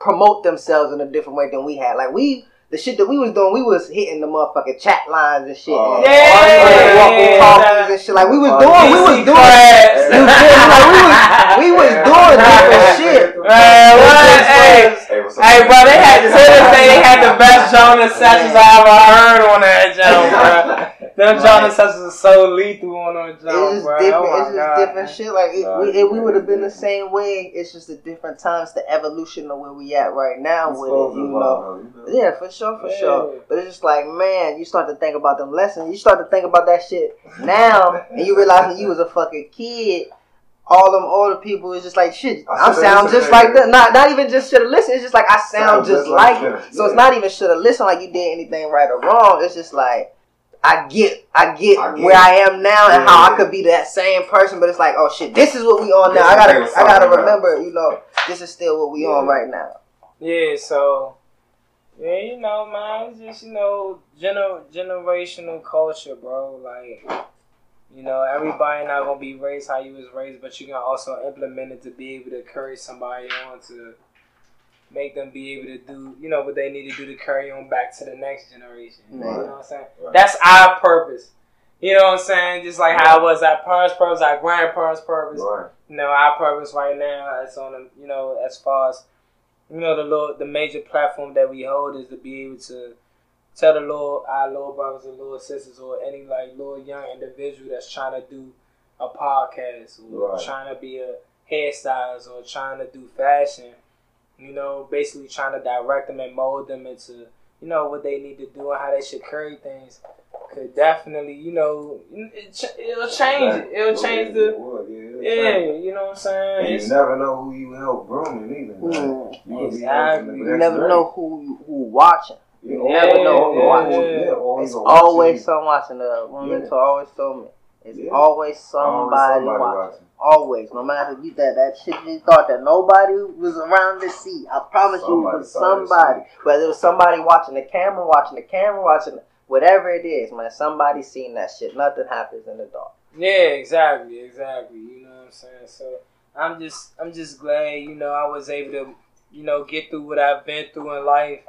promote themselves in a different way than we had. Like we, the shit that we was doing, we was hitting the motherfucking chat lines and shit.
Oh.
and
Yeah.
walking talkies and shit. Like we was
Oh,
doing, we was doing. You feel? Like we was, we was doing different shit.
Man, what? Hey,
Hey, what's up?
hey, bro, they had to say they had the best Jonas sessions I ever heard on that joint, bro. (laughs) Them Jonas sessions are so lethal on that
It's just
bro.
different.
Oh
it's just
God.
different shit. Like it, we, we would have been the same way. It's just the different times, the evolution of where we at right now
It's
with it. You know.
Bob, though, you know?
Yeah, for sure, for
Yeah.
sure. But it's just like, man, you start to think about them lessons. You start to think about that shit now, and you realize when you was a fucking kid, all them older people is just like, shit,
I
I sound just like
that.
Not not even just should have listened. It's just like I sound, just, like,
them,
it. So it's not even should have listened like you did anything right or wrong. It's just like. I get, I get,
I get
where
it.
I am now and
Yeah,
how I could be that same person, but it's like, oh shit, this is what we on now. I gotta,
what
I gotta
we're
remember, you know, this is still what we
Yeah.
on right now.
Yeah, so yeah, you know, man, it's just you know, gener- generational culture, bro. Like, you know, everybody not gonna be raised how you was raised, but you can also implement it to be able to carry somebody on to make them be able to do, you know, what they need to do to carry on back to the next generation. You know what I'm saying?
Right.
That's our purpose. You know what I'm saying? Just like how it was our parents' purpose, our grandparents' purpose
Right.
you know, our purpose right now is on the, you know, as far as, you know, the little, the major platform that we hold is to be able to tell the little, our little brothers and little sisters or any like little young individual that's trying to do a podcast or
Right.
trying to be a hairstylist or trying to do fashion, you know, basically trying to direct them and mold them into, you know, what they need to do and how they should carry things. Could definitely, you know, it, ch- it'll change it. It'll change the,
It yeah,
yeah, you know what I'm saying?
And you
It's-
never know who you help grooming either. man.
Mm.
You could
Exactly.
You never
grade.
know who who watching.
You
Yeah,
never know who
yeah,
watching.
yeah.
Yeah, or
It's always someone watching. The woman
Yeah.
to always told me. It's
Yeah.
always
Always
somebody,
somebody
watching.
watching.
Always, no matter you that that shit you thought that nobody was around to see. I promise you, it was somebody. Whether it was somebody watching the camera, watching the camera, watching whatever it is, man. Somebody seen that shit. Nothing happens in the dark.
Yeah, exactly, exactly. You know what I'm saying? So I'm just I'm just glad, you know, I was able to, you know, get through what I've been through in life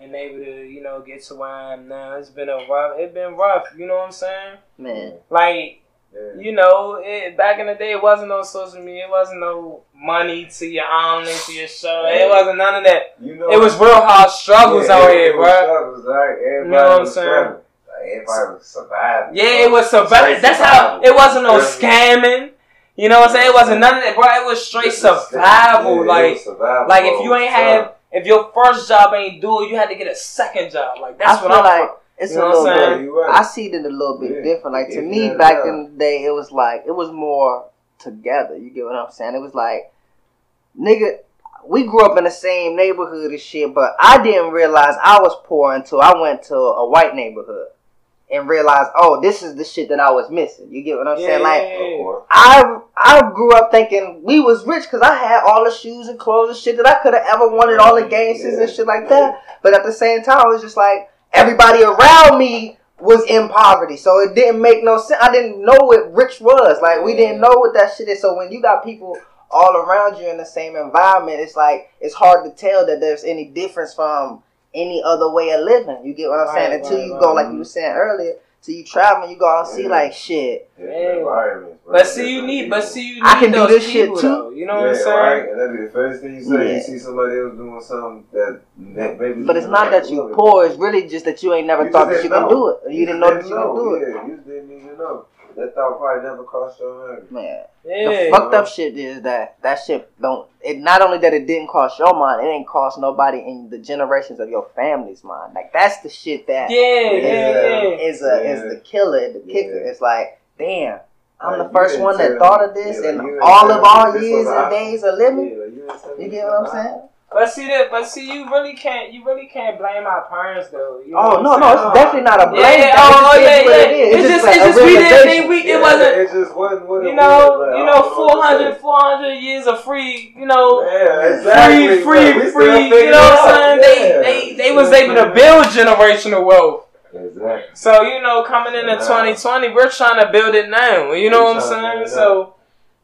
and able to, you know, get to where I am now. It's been a rough it's been rough, you know what I'm saying?
Man,
Like,
Yeah.
you know, it, back in the day it wasn't no social media, it wasn't no money to your omelet, to your show. It wasn't none of that.
You know,
It was real hard struggles
yeah,
out
it
here,
was
bro.
struggles, right? Everybody
know what I'm
was
saying?
struggling. Like, everybody was surviving.
Yeah,
bro.
it was so
Straight
bad. That's how it wasn't no scamming. You know what I'm saying? It wasn't none of that, bro. It was straight
It was-
survival.
yeah, it
like,
was survival
like if you ain't
son.
Have, if your first job ain't do it, you had to get a second job. Like that's
I
what I'm.
like It's
You
a
know
little
what I'm
bit.
saying?
I see it a little bit
Yeah.
different. Like to
If
me,
you had
back
a
in the day, it was like it was more together. You get what I'm saying? It was like, nigga, we grew up in the same neighborhood and shit, but I didn't realize I was poor until I went to a white neighborhood and realize, oh, this is the shit that I was missing. You get what I'm saying? Like
Yeah.
I I grew up thinking we was rich because I had all the shoes and clothes and shit that I could have ever wanted, all the games and shit like that. But at the same time, it was just like everybody around me was in poverty, so it didn't make no sense. I didn't know what rich was. Like we didn't know what that shit is. So when you got people all around you in the same environment, it's like it's hard to tell that there's any difference from any other way of living. You get what I'm saying? Until
right,
you
right.
go, like you were saying earlier, till you travel, and you go out and see
Yeah.
like shit.
Different
Yeah.
environments, bro.
But see, you need, but
people.
see, you need
I can do
those
this shit too.
though. You know
yeah,
what I'm saying?
right. And that'd be the first thing you say.
Yeah.
You see somebody else doing something that, that maybe.
But it's not that you're poor. It's really just that you ain't never
You
thought that you
didn't
can do it. Or you didn't know that you can do it.
Yeah, you didn't even know. That thought probably never crossed your mind.
Man,
Yeah.
the fucked up shit is that that shit don't. It not only that it didn't cost your mind, it didn't cost nobody in the generations of your family's mind. Like that's the shit that
Yeah, yeah, yeah.
is a is the killer, the kicker.
Yeah.
It's like, damn, I'm
Like,
the first one that thought of this
yeah, like,
in all of
me
our years and days of living.
Yeah, like, you didn't tell me
You get what I'm
an
saying?
But see that, but see, you really can't, you really can't blame our parents though. You know
Oh no, no, it's definitely not a blame.
Yeah,
thing.
oh,
It just
yeah,
is
yeah.
it is.
It's just,
like
it's just we didn't
realization.
think we, it
Yeah,
wasn't.
It just wasn't what it
You
was.
know,
Like,
you know,
don't what to
400, 400 years of free, you know,
Yeah, exactly.
free, free, free. You know
it
what I'm saying?
out.
They, they, they was able to
figuring it
build generational wealth.
Exactly.
So you know, coming into
Wow.
2020, we're trying to build it now. You know what I'm saying?
build it
So,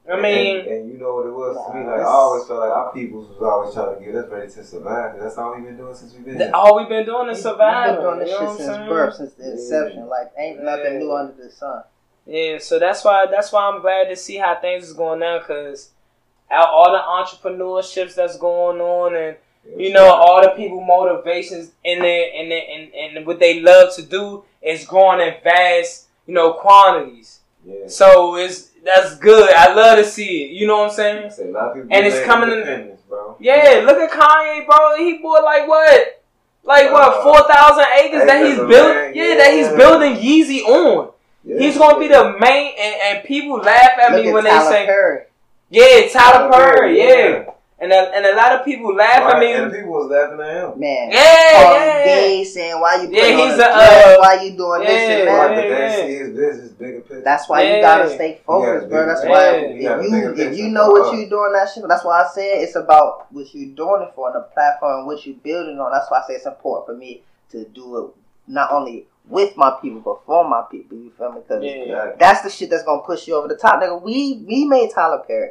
I
And-
mean,
and, and you know what it was to me. Like I always felt like our peoples was always trying to get us ready to survive. 'cause that's all we've been doing since we've been
th-
here.
all we've been doing is
We've
surviving.
been doing this
you know
shit since
saying?
birth, since the inception. Like ain't nothing new under the sun.
Yeah, so that's why that's why I'm glad to see how things is going now, cause out all the entrepreneurships that's going on, and you know all the people motivations in there, and and and what they love to do is growing in vast, you know, quantities.
Yeah.
So it's that's good. I love to see it. You know what I'm saying?
A lot of
And it's
made
coming in-
independence, bro.
Yeah, look at Kanye, bro. He bought like what, like what,
Uh,
four thousand acres that he's building.
land,
Yeah, that he's building Yeezy on.
Yeah.
He's gonna be the main, and, and people laugh at
Look
me
at
when
Tyler
they say,
Perry.
"Yeah, Tyler
Tyler
Perry,
Perry,
yeah,"
yeah.
And a, and a lot of people laugh at me.
And people was laughing at him.
Man,
Yeah,
calling
yeah, yeah.
gay, saying why you
Yeah,
putting
he's
on
a,
a
uh,
why you doing this and that.
but
yeah.
they see his business bigger picture.
That's why
Yeah.
you gotta stay focused, bro.
gotta
That's why
Yeah.
if
You
you if you know what you're doing that shit, that's why I said it's about what you're doing it for and the platform what you're building on. That's why I say it's important for me to do it not only with my people but for my people. You feel me? Because
Yeah,
Exactly.
that's the shit that's gonna push you over the top, nigga. We we made Tyler Perry.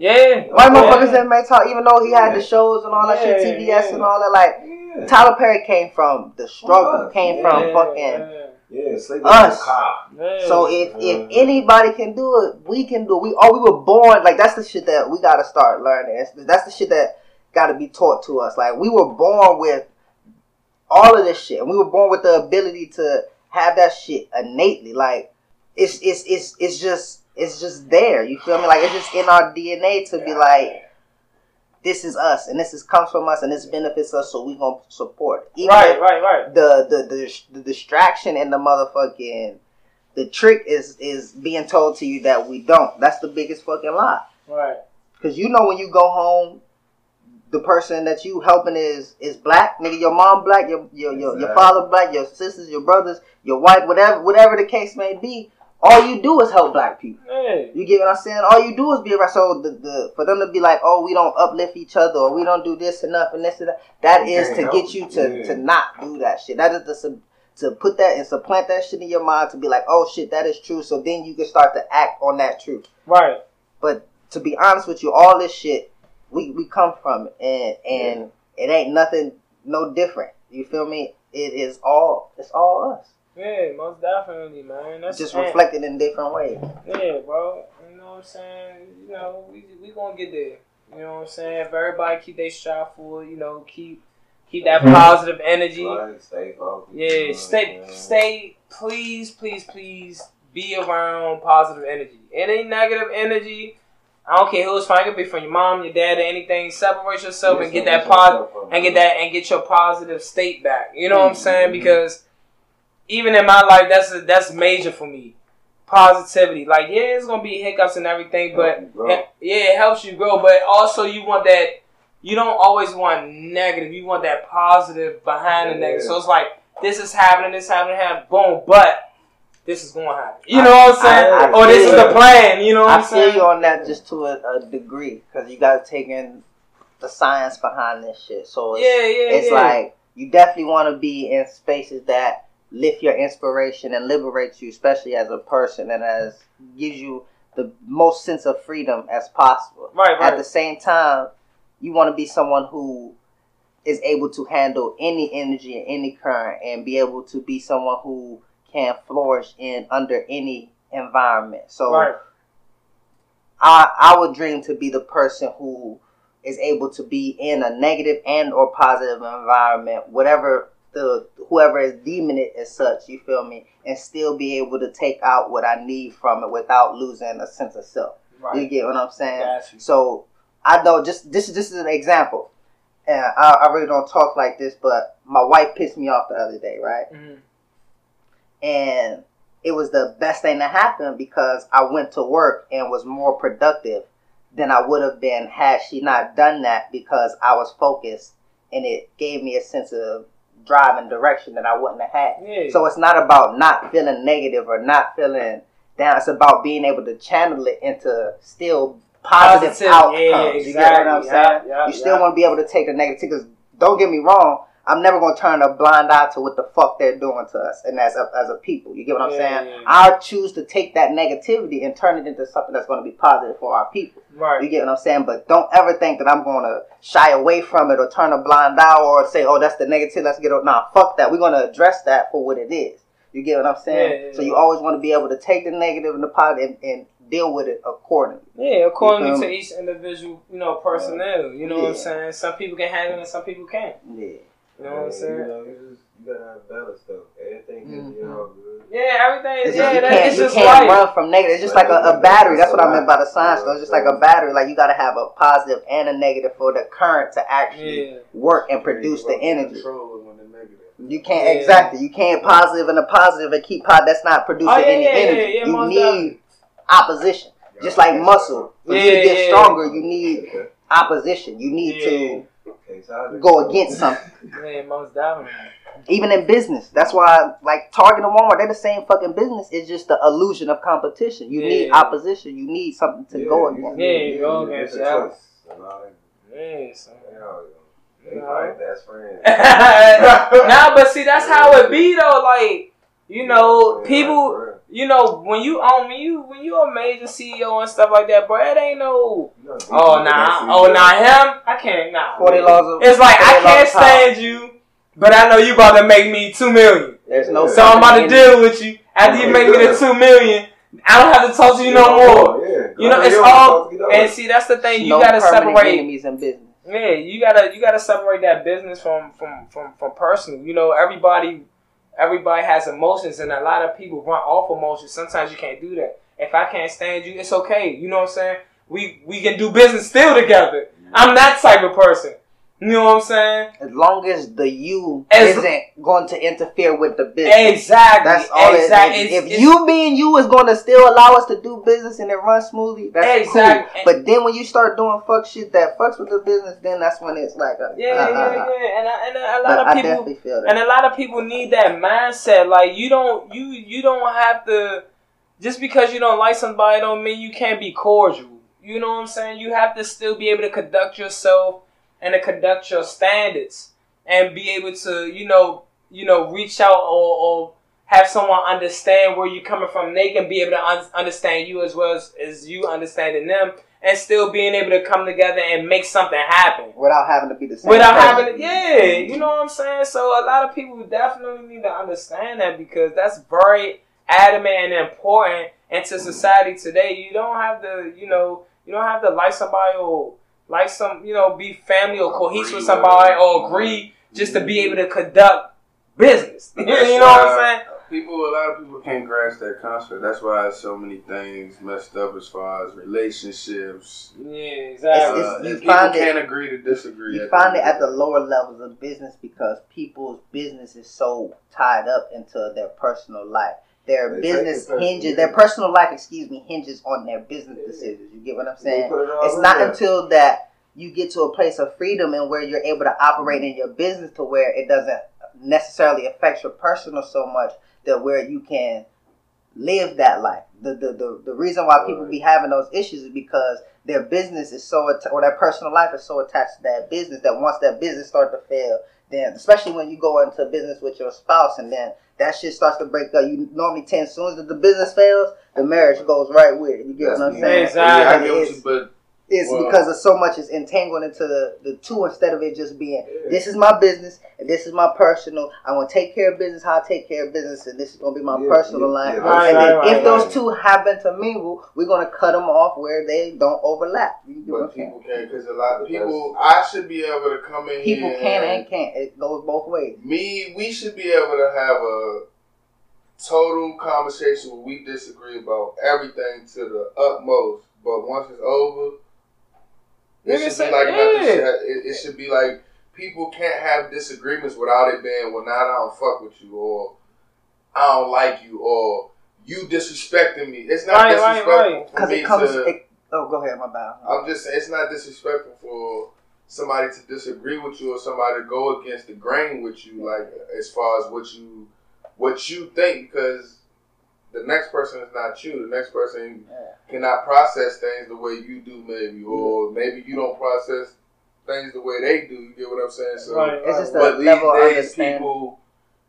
Yeah.
White
yeah.
motherfuckers that made Tyler, even though he had the shows and all that shit, TBS
yeah.
and all that. Like
Yeah.
Tyler Perry came from the struggle,
us,
came
yeah.
from fucking.
Yeah,
Yeah, sleep
Us.
in the car.
yeah.
So if if anybody can do it, we can do it. We oh we were born like that's the shit that we gotta start learning. That's, that's the shit that gotta be taught to us. Like we were born with all of this shit, and we were born with the ability to have that shit innately. Like it's it's it's it's just it's just there. You feel me? Like it's just in our DNA to be like. This is us, and this is comes from us, and this benefits us, so we gonna support. Even
right, right, right.
the the the, the distraction and the motherfucking the trick is is being told to you that we don't. That's the biggest fucking lie.
Right.
Cause you know when you go home, the person that you helping is is black, nigga. Your mom black, your your your, your father black, your sisters, your brothers, your wife, whatever whatever the case may be. All you do is help black people.
Yeah.
You get what I'm saying? All you do is be around. So the, the for them to be like, oh, we don't uplift each other, or we don't do this enough and this and that. That
You
is to get you to
it.
to not do that shit. That is the sub- to put that and supplant that shit in your mind to be like, oh shit, that is true. So then you can start to act on that truth.
Right.
But to be honest with you, all this shit we we come from it, and and it ain't nothing no different. You feel me? It is all it's all us,
Yeah, most definitely, man. That's
just reflected in different ways.
Yeah, bro. You know what I'm saying? You know, we we gonna get there. You know what I'm saying? If everybody keep their stride forward, you know, keep keep that positive energy.
Right, stay focused.
Yeah, stay
I'm
stay please, please, please be around positive energy. Any negative energy, I don't care who it's from. It could be from your mom, your dad, or anything. Separate yourself and get that positive and get that and get your positive state back. You know what I'm saying?
Mhm.
Because even in my life, that's that's major for me. Positivity, like yeah, it's gonna be hiccups and everything, but
Bro.
yeah, yeah, it helps you grow. But also, you want that. You don't always want negative. You want that positive behind the negative. So it's like this is happening, this happening, happening, boom. But this is going to happen. You know what I'm saying?
I- I
or this is the plan. You know what
I
I'm
feel
saying?
you on that just to a, a degree because you got to take in the science behind this shit. So it's,
yeah, yeah,
it's
yeah.
like you definitely want to be in spaces that lift your inspiration and liberates you, especially as a person, and as gives you the most sense of freedom as possible.
right, right.
At the same time, you want to be someone who is able to handle any energy and any current, and be able to be someone who can flourish in under any environment. So.
right.
I I would dream to be the person who is able to be in a negative and or positive environment, whatever the whoever is deeming it as such, you feel me, and still be able to take out what I need from it without losing a sense of self. You
Right.
get what I'm saying? So I know just this is this is an example, and I, I really don't talk like this, but my wife pissed me off the other day, right?
Mhm.
and it was the best thing that happened because I went to work and was more productive than I would have been had she not done that because I was focused and it gave me a sense of drive and direction that I wouldn't have had.
Yeah.
So it's not about not feeling negative or not feeling down. It's about being able to channel it into still positive
Positive,
outcomes.
yeah, yeah,
You get what I'm saying?
Yeah,
you still want to be able to take the negative because don't get me wrong. I'm never gonna turn a blind eye to what the fuck they're doing to us, and as a, as a people, you get what I'm
Yeah,
saying?
yeah, yeah.
I'll choose to take that negativity and turn it into something that's gonna be positive for our people.
Right.
You get what I'm saying? But don't ever think that I'm gonna shy away from it or turn a blind eye or say, "Oh, that's the negative. Let's get it." Nah, fuck that. We're gonna address that for what it is. You get what I'm saying? So you always want to be able to take the negative and the positive and, and deal with it accordingly.
Yeah, according to each individual, you know, personnel. You know what I'm saying? Some people can handle it, and some people can't.
Yeah.
You know what I'm
You
saying?
know, you just you gotta have balance though. Everything can be
Mhm.
all good.
Yeah, everything.
is
yeah,
just, you
that,
can't,
it's
you
just
can't
life.
run from negative. It's just like a, a battery. That's what I meant by the science. Though. It's just like a battery. Like you got to have a positive and a negative for the current to actually
Yeah.
work and produce the energy.
Control it when the negative.
You can't
Yeah.
exactly. You can't positive and a positive and keep positive. That's not producing
Oh, yeah,
any
yeah, yeah,
energy.
yeah,
you
most
need opposition. Just like muscle. For you to get
yeah.
stronger, you need opposition. You need
Yeah.
Okay, so how
to go against something. (laughs)
Yeah, most definitely.
Even in business, that's why like Target and Walmart, they're the same fucking business. It's just the illusion of competition. You need
Yeah.
opposition. You need something to go against.
Yeah, you go
you
against
get
that.
a choice. And that.
Yeah, son.
Yeah, they probably best friends. (laughs)
nah, but see, that's how it be though. Like, you know, people, you know, when you own me, when you when you a major CEO and stuff like that, bro, it ain't no. Oh nah, oh nah, him. I can't nah.
Forty laws of
It's like I can't
of power.
stand you, but I know you about to make me two million.
There's no
So I'm about to deal with you after you oh, make me the two million. I don't have to talk to you no more.
Yeah.
You know, it's all
talk to me,
and see that's the thing. You
no
gotta separate.
enemies in business.
Yeah, you gotta you gotta separate that business from from from from personal. You know, everybody everybody has emotions, and a lot of people run off emotions. Sometimes you can't do that. If I can't stand you, it's okay. You know what I'm saying? We we can do business still together. I'm that type of person. You know what I'm saying?
As long as the you
As-
isn't going to interfere with the business.
Exactly.
That's all
exactly.
it is. If,
It's-
you being you is going to still allow us to do business and it runs smoothly, that's
Exactly.
cool. But then when you start doing fuck shit that fucks with the business, then that's when it's like, a,
yeah,
uh,
yeah,
uh, (laughs)
yeah. And, I, and a lot of people
definitely feel that.
And a lot of people need that mindset. Like you don't you you don't have to just because you don't like somebody don't mean you can't be cordial. You know what I'm saying? You have to still be able to conduct yourself and to conduct your standards and be able to, you know, you know, reach out or, or have someone understand where you're coming from. They can be able to un- understand you as well as, as you understanding them and still being able to come together and make something happen
Without having to be the same.
without
person.
having to, yeah, you know what I'm saying. So a lot of people definitely need to understand that because that's very adamant and important into society today. You don't have to, you know, you don't have to like somebody or like some, you know, be family or cohesive with somebody or agree just to be able to conduct business. (laughs) you know what I'm saying?
People, a lot of people can't grasp that concept. That's why so many things messed up as far as relationships.
Yeah,
It's-
exactly.
Uh,
it's- you
and people
find it-
can't agree to disagree.
You find it at the lower levels of business because people's business is so tied up into their personal life. Their
They
business hinges, their personal life, excuse me, hinges on their business decisions. You get what I'm saying?
it
It's not
there.
until that you get to a place of freedom and where you're able to operate in your business to where it doesn't necessarily affect your personal so much that where you can live that life. The the, the, the reason why people be having those issues is because their business is so att- or their personal life is so attached to that business that once that business start to fail, then especially when you go into business with your spouse and then that shit starts to break up. You normally tend as soon as the business fails, the marriage goes right with it. You get what I'm saying?
Exactly.
Yeah, I get what you, but
it's
Well-
because of so much is entangled into the, the two instead of it just being this is my business and this is my personal. I want to take care of business how I take care of business, and this is going to be my
Yeah,
personal
yeah,
life.
yeah,
Right,
and then
right,
if
right,
those
right.
two happen to mingle, we're going to cut them off where they don't overlap. You get
but people can't because a lot of people. I should be able to come in here.
People
here.
can and can't. It goes both ways.
Me, we should be able to have a total conversation where we disagree about everything to the utmost. But once it's over, it should
say-
be like nothing.
yeah.
Should, it, it should be like people can't have disagreements without it being, well, now I don't fuck with you, or I don't like you, or you disrespecting me. It's not
Right, right,
disrespectful
right.
for
Because
me
it comes.
to.
It, oh, go ahead, my bad.
I'm just saying, it's not disrespectful for somebody to disagree with you or somebody to go against the grain with you, like as far as what you what you think, because the next person is not you. The next person
Yeah.
cannot process things the way you do, maybe, or maybe you don't process things the way they do. You get what I'm saying? So,
Right,
It's just a
but these
level of
days, people,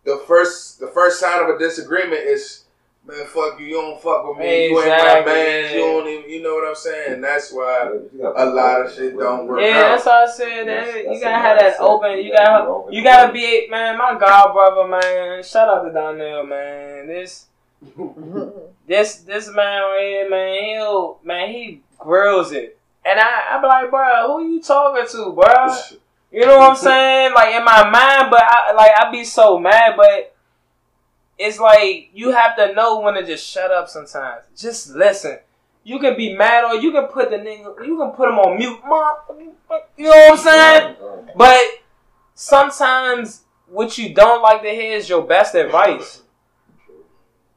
the first the first sign of a disagreement is. Man, fuck you! You don't fuck with me. You ain't my man. You don't even. You know what I'm saying? That's why
You
a lot of shit don't work.
Yeah,
out.
that's what I said.
That's-
that- you
that's
gotta have that
mindset.
open. You
You gotta
gotta,
be open
you gotta
it.
be, man. My god brother, man. Shout out to Donnell, man. This, (laughs) this, this man right here, man. He'll, man, he grills it, and I, I be like, bro, who you talking to, bro? (laughs) You know what I'm saying? Like in my mind, but I like I be so mad, but it's like you have to know when to just shut up sometimes. Just listen. You can be mad or you can put the nigga you can put him on mute. Mom, You know what I'm saying? But sometimes what you don't like to hear is your best advice.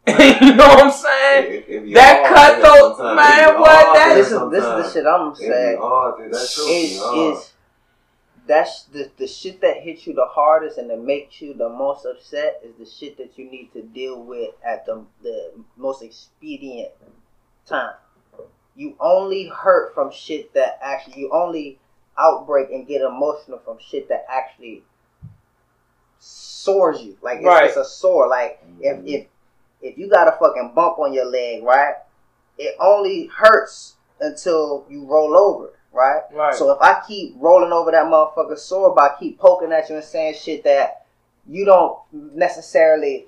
(laughs) you know what I'm saying?
It- it
That
hard,
cutthroat, man, what that-
this is this is the shit I'm
It be
saying.
hard, dude. That shit be
is
hard.
is that's the the shit that hits you the hardest and that makes you the most upset is the shit that you need to deal with at the the most expedient time. You only hurt from shit that actually you only outbreak and get emotional from shit that actually sores you. Like it's,
Right.
it's a sore. Like if if if you got a fucking bump on your leg, right? It only hurts until you roll over, right?
Right.
So if I keep rolling over that motherfucker sore by keep poking at you and saying shit that you don't necessarily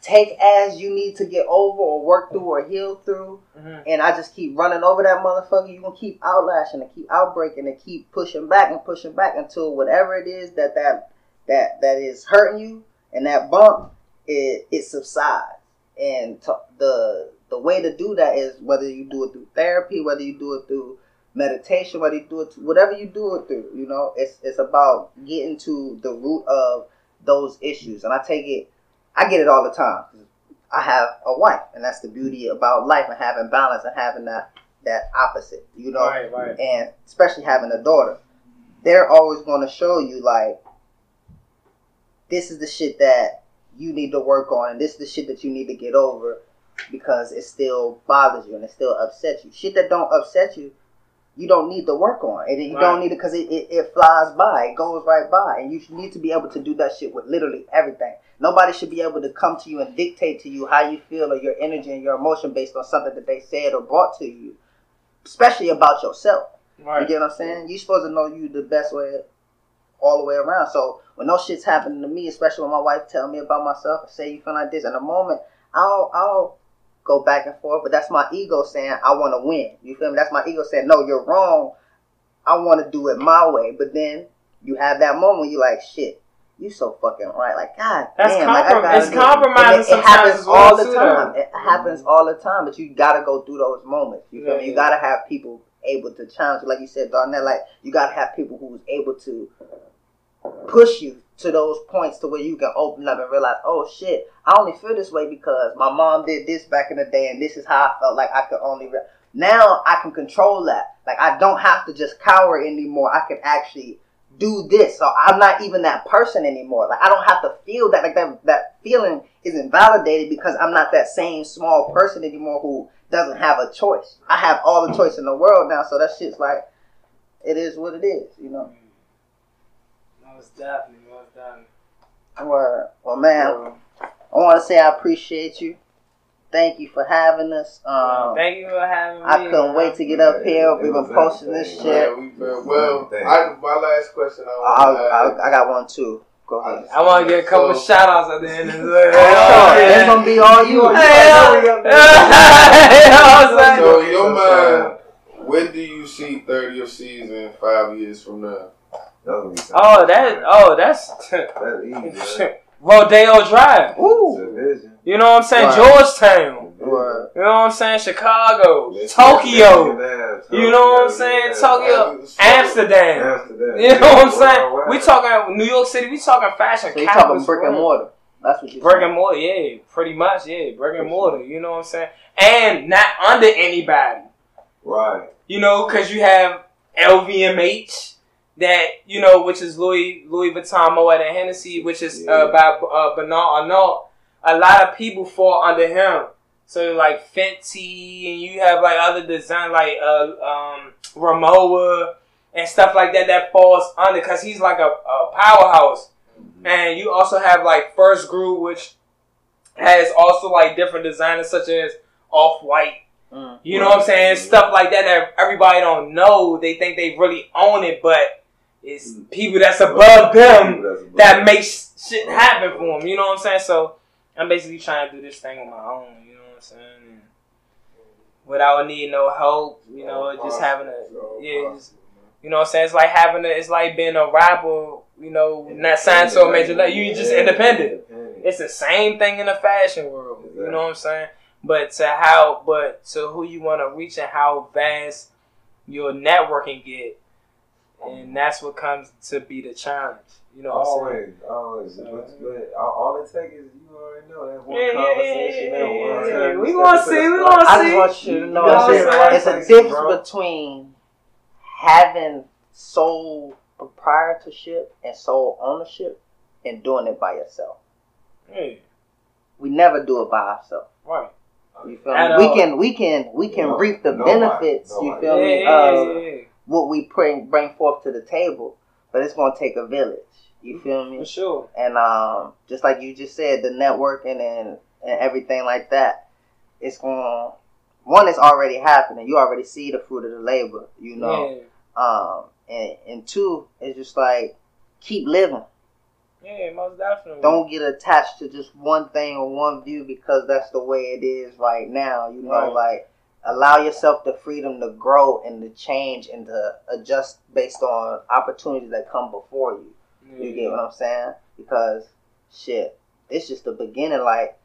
take as you need to get over or work through or heal through,
Mhm.
and I just keep running over that motherfucker, you gonna keep outlashing and keep outbreaking and keep pushing back and pushing back until whatever it is that that that that is hurting you and that bump it it subsides. And to, the the way to do that is whether you do it through therapy, whether you do it through meditation, whether you do it, whatever you do it through, you know, it's it's about getting to the root of those issues. And I take it, I get it all the time. I have a wife, and that's the beauty about life and having balance and having that that opposite, you know,
Right, right.
and especially having a daughter. They're always going to show you like this is the shit that you need to work on, and this is the shit that you need to get over because it still bothers you and it still upsets you. Shit that don't upset you, you don't need to work on, and you
Right.
don't need it because it, it, it flies by, it goes right by, and you need to be able to do that shit with literally everything. Nobody should be able to come to you and dictate to you how you feel or your energy and your emotion based on something that they said or brought to you, especially about yourself. You
Right.
get what I'm saying? You're supposed to know you the best way, all the way around. So when those shit's happening to me, especially when my wife tell me about myself, say you feel like this, in a moment, I'll I'll go back and forth. But that's my ego saying I want to win. You feel me? That's my ego saying no, you're wrong. I want to do it my way. But then you have that moment, you like shit. You so fucking right. Like God
That's
damn, like, I
comprom-
gotta
it's compromising
It, it
sometimes
happens all the time. It happens mm-hmm. all the time. But you gotta go through those moments. You feel
Yeah,
me? You
yeah.
gotta have people able to challenge. you. Like you said, Darnell. Like you gotta have people who's able to push you to those points to where you can open up and realize, oh shit, I only feel this way because my mom did this back in the day, and this is how I felt like I could only. Re- now I can control that. Like I don't have to just cower anymore. I can actually do this. So I'm not even that person anymore. Like I don't have to feel that. Like that that feeling is invalidated because I'm not that same small person anymore who doesn't have a choice. I have all the choice in the world now. So that shit's like, it is what it is. You know.
Most definitely, most definitely.
Well, well, man, I want to say I appreciate you. Thank you for having us. Um,
Thank you for having me.
I couldn't wait to get up here. We've been posting this shit.
Yeah, we feel well. I, my last question. I
I,
want to
I, I got one too. Go ahead.
I want to get a couple
So-
shout outs at the end of the day.
Oh, it's gonna be all you.
Hell. (laughs)
So, in your mind, when do you see 30th Seazon five years from now?
Oh, that. Oh, that's (laughs)
That's easy. (laughs)
Rodeo Drive.
Ooh.
You know what I'm saying?
Right.
Georgetown.
Word.
You know what I'm saying? Chicago, Tokyo. You know what I'm saying? Tokyo, Amsterdam.
Amsterdam.
You know what I'm saying? We talking New York City. We talking fashion.
So you talking brick and mortar? That's what you.
Brick and mortar, yeah, pretty much, yeah, brick and mortar. You know what I'm saying? And not under anybody.
Right.
You know, because you have LVMH, that you know, which is Louis Louis Vuitton Moet and Hennessy, which is
Yeah.
uh, by uh, Bernard Arnault. A lot of people fall under him. So like Fenty, and you have like other design like uh, um, Rimowa and stuff like that that falls under because he's like a, a powerhouse. And you also have like First Group, which has also like different designers such as Off White.
Mm.
You know what I'm saying? Stuff like that that everybody don't know. They think they really own it, but it's people that's above them that makes shit happen for them. You know what I'm saying? So I'm basically trying to do this thing on my own. You know what I'm saying? And without needing no help. You know, just having a yeah. Just, you know what I'm saying? It's like having a, it's like being a rapper. You know, not signed to a major label. You just independent. It's the same thing in the fashion world. You know what I'm saying? But to how, but to who you want to reach and how vast your networking get, and that's what comes to be the challenge. You know what I'm saying?
Always, always. But, but all, all it takes is you already know that one
Yeah, yeah,
conversation,
yeah,
that
yeah, yeah,
time.
yeah. We
you
wanna see, we
spot.
wanna
I
see.
just want you to know
You know what I'm
it's, a, it's a
Thanks,
difference
bro.
between having sole proprietorship and sole ownership and doing it by yourself.
Yeah,
We never do it by ourselves.
right.
You feel me? We can we can we can
No,
reap the
nobody,
benefits. You feel
Yeah,
me?
Yeah,
Of
yeah, yeah,
what we bring bring forth to the table, but it's gonna take a village. You feel me?
for sure.
and um, just like you just said, the networking and and everything like that, it's gonna One is already happening. You already see the fruit of the labor. You know.
Yeah,
Um, and and two, it's just like keep living.
yeah, most definitely.
Don't get attached to just one thing or one view because that's the way it is right now. You know,
Right.
like allow yourself the freedom to grow and to change and to adjust based on opportunities that come before you. You get what I'm saying? Because shit, it's just the beginning. Like,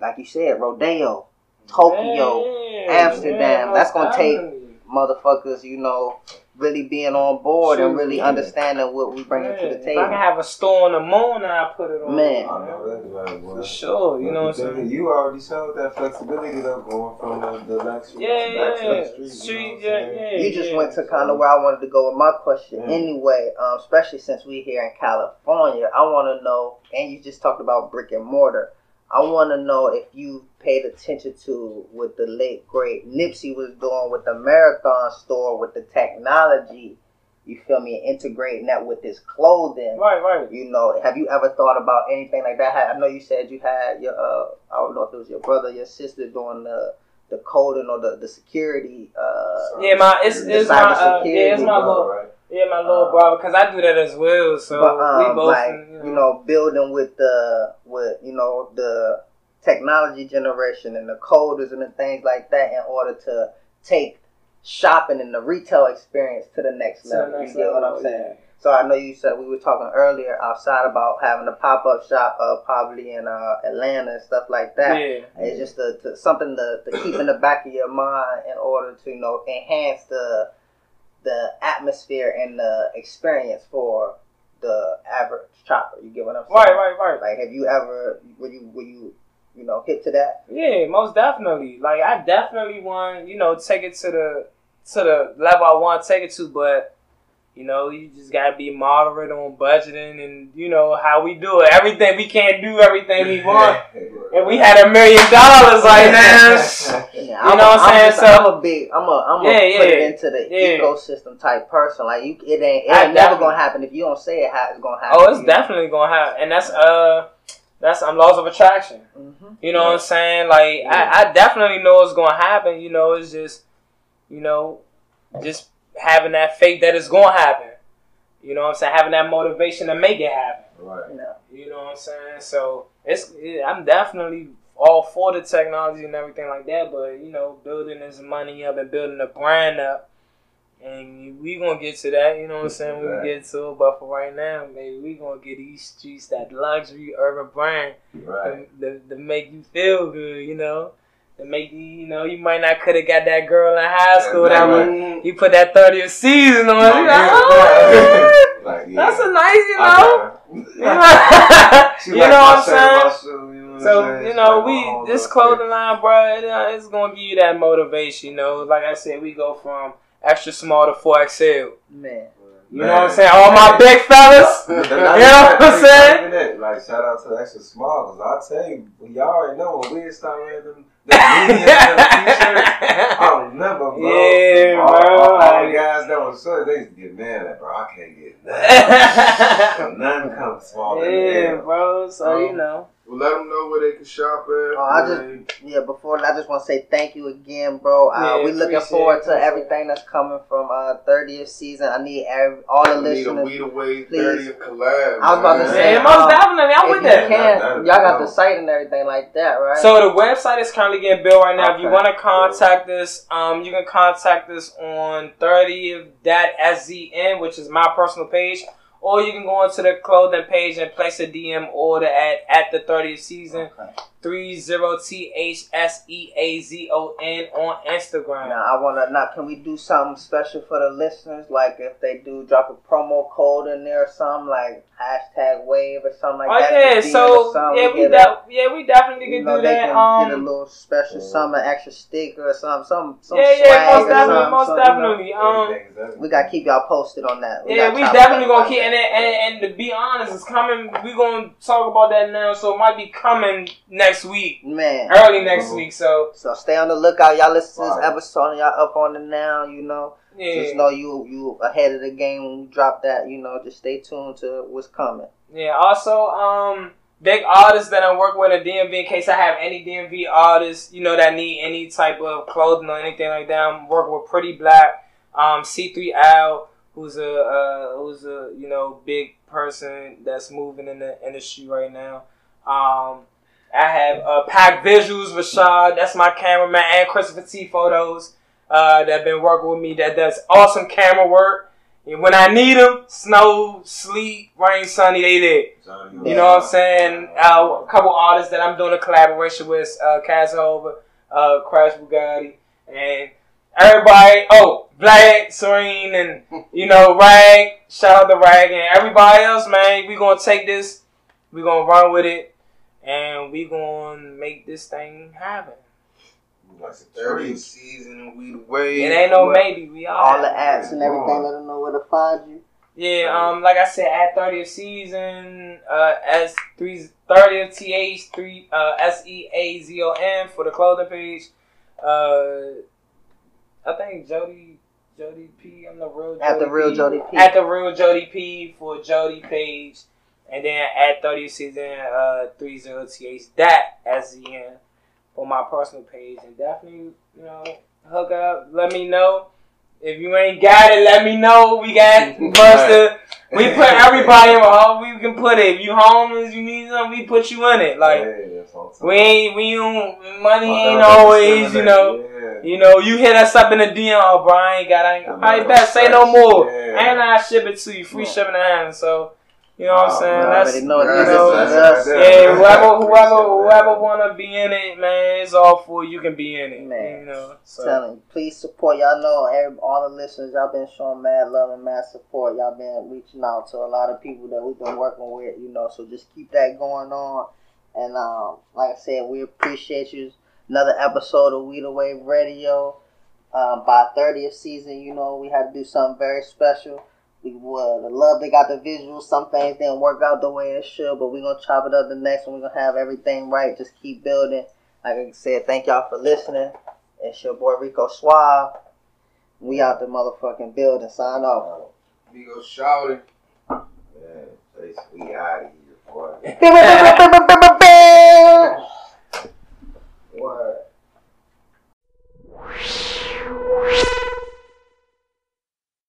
like you said, rodeo, Tokyo, Amsterdam, that's gonna take- motherfuckers. You know, really being on board and really
True.
understanding what we bringing to the
If I can have a store on the moon, and I put it on.
Man.
I know that's right, boy.
For sure, you know what I'm saying?
You already showed that flexibility though, going from the, the luxury
Yeah,
back to
yeah,
the street.
street,
you know what
yeah, yeah.
You just went to kind of where I wanted to go with my question. Anyway, um, especially since we here in California, I want to know, and you just talked about brick and mortar. I want to know if you paid attention to what the late great Nipsey was doing with the marathon store with the technology. You feel me? Integrating that with his clothing.
Right, right.
You know, have you ever thought about anything like that? I know you said you had your, uh, I don't know if it was your brother, your sister doing the the coding or the the security. Uh,
Yeah, my it's, it's my uh, yeah, it's my
All
little
right.
Yeah my little
Uh,
brother because I do that as well. So
but um,
we both
like you know building with the with you know the technology generation and the coders and the things like that in order to take shopping and the retail experience to the next
to the
level.
next
you get what I'm saying? So I know you said we were talking earlier outside about having a pop up shop, uh, probably in uh, Atlanta and stuff like that.
Yeah.
It's just a, to, something to, to keep in the back of your mind in order to you know enhance the the atmosphere and the experience for the average chopper. You get what I'm saying?
Right, right, right.
Like, have you ever were you were you you know hit to that?
Yeah, most definitely. Like I definitely want, you know, take it to the to the level I want to take it to, but you know, you just gotta be moderate on budgeting and you know how we do it. Everything we can't do everything we want. (laughs) If we had a million dollars like now,
Yeah,
You
I'm
know
a,
what I'm saying?
just-
So-
I'm a big, I'm a, I'm a
Yeah,
put it into the
Yeah.
ecosystem type person. Like you, it ain't, it ain't never gonna happen if you don't say it. How it's gonna happen?
oh, it's definitely gonna happen, and that's uh, that's I'm laws of attraction.
hmm
You know what I'm saying? Like I, I definitely know it's gonna happen. You know, it's just, you know, just having that faith that it's gonna happen. You know what I'm saying? Having that motivation to make it happen.
Right.
You know,
You know what I'm saying? So it's it, I'm definitely all for the technology and everything like that, but you know, building this money up and building the brand up, and we gonna get to that. You know what I'm saying? We
Right.
get to it, but for right now, maybe we gonna get these streets that luxury urban brand
Right.
to, to, to make you feel good. You know. To make you, you know, you might not could have got that girl in high school that
Right.
was, you put that 30th Seazon on. Like,
yeah.
oh, (laughs)
Like, yeah.
that's a nice, you know. (laughs) You know,
her. She
you
like
know
my
what I'm saying?
my shoe, you know what
So you know, we this clothing line, bro, uh, it's gonna give you that motivation. You know, like I said, we go from extra small to four XL.
man.
You know what I'm saying? All my big fellas. (laughs)
You
know what I'm saying?
Like shout out to the extra small, cause I tell you, y'all already know when we start wearing them, them mediums and them t-shirts. I remember, bro.
Yeah,
all,
bro,
All, all
like-
the guys that was short, they used to get mad at, bro. I can't get (laughs) nothing. Nothing comes small
yeah, bro. So you
Um,
know,
Well, let them know where they can shop at.
Oh, I
where
just yeah. Before I just want to say thank you again, bro. Uh,
Yeah,
we looking forward to
appreciate
everything that's coming from uh 30th Seazon. I need every, all the
they- we need a
listeners.
We the Way
please.
30th collab.
I was about to
man.
say,
yeah, most
um,
definitely, I'm
if
with
you
that.
can,
That-
y'all got the site and everything like that, right?
So the website is currently getting built right now. If you want to contact us, um, you can contact us on 30th.szn, which is my personal page, or you can go onto the clothing page and place a DM order at at the 30th Seazon.
Okay.
Three zero T H S E A Z O N on Instagram.
Now I wanna now can we do something special for the listeners? Like if they do drop a promo code in there or something like hashtag wave or something like
Oh
that.
yeah, so yeah, we
get a-
de- yeah we definitely
you
can
know,
do
they
that.
can get a
Um,
little special something, extra sticker or something, some some
yeah,
swag
yeah, most definitely,
something,
most
something, you know.
definitely. Um,
Everything's.
We gotta keep y'all posted on that.
Yeah, we definitely gonna
up
keep and, and and to be honest, it's coming. We gonna talk about that now, so it might be coming next week,
man.
early next
Mhm.
week. So
So stay on the lookout. Y'all listen to this episode y'all up on it now. You know, just know you you ahead of the game when you drop that. You know, just stay tuned to what's coming.
yeah. Also, um, big artists that I work with at DMV. In case I have any DMV artists, you know, that need any type of clothing or anything like that, I'm working with Pretty Black, um, C3L, who's a uh, who's a you know big person that's moving in the industry right now. Um, I have uh, Pack Visuals, Rashad, that's my cameraman, and Christopher T Photos uh, that have been working with me that does awesome camera work. And when I need them, snow, sleet, rain, sunny, they there. You know what I'm saying? Uh, a couple artists that I'm doing a collaboration with, uh, Casanova, uh, Crash Bugatti, and everybody. Oh, Black, Serene, and you know Rag. Shout out to Rag and everybody else, man. We gonna take this, we gonna run with it, and we gonna make this thing happen.
Like some
30th Seazon and We the Way.
It ain't no
What-
maybe. We all,
All the apps and everything. Let them know where to find you.
Yeah, um, like I said, at 30th Seazon, uh, S three 30th TH three uh S E A Z O N for the clothing page. Uh, I think Jody Jody P. I'm the real Jody
At the real
P.
Jody P.
At the real Jody P for Jody page, and then at 30th Seazon, uh, three zero TH that end for my personal page, and definitely you know hook up. Let me know. If you ain't got it, let me know. We got (laughs) to We put everybody (laughs) in a we can put it. If you homeless, you need something, we put you in it. Like
yeah,
we ain't we don't money ain't always, you know.
discriminate,
You know, you hit us up in the DM, oh Brian got I ain't
Yeah,
I bet say no more.
Yeah.
And I ship it to you, free shipping and handling. So you know what I'm saying?
man,
That's
already know
you know,
is
that's- that's-
yeah, whoever whoever whoever wanna be in it, man, it's all for you. You can be in it,
Man.
You know, so
Telling please support. Y'all know every, all the listeners. Y'all been showing mad love and mad support. Y'all been reaching out to a lot of people that we've been working with. You know, so just keep that going on. And um, like I said, we appreciate you. Another episode of We the Wave Radio. Um, by thirtieth season, you know, we had to do something very special. Well, the love they got the visuals. Some things didn't work out the way it should, but we're gonna chop it up the next one. We're gonna have everything right. Just keep building. Like I said, thank y'all for listening. It's your boy Rico Suave. We out the motherfucking building. Sign off.
Rico shouting.
Yeah, we out of here, boy. (laughs) What?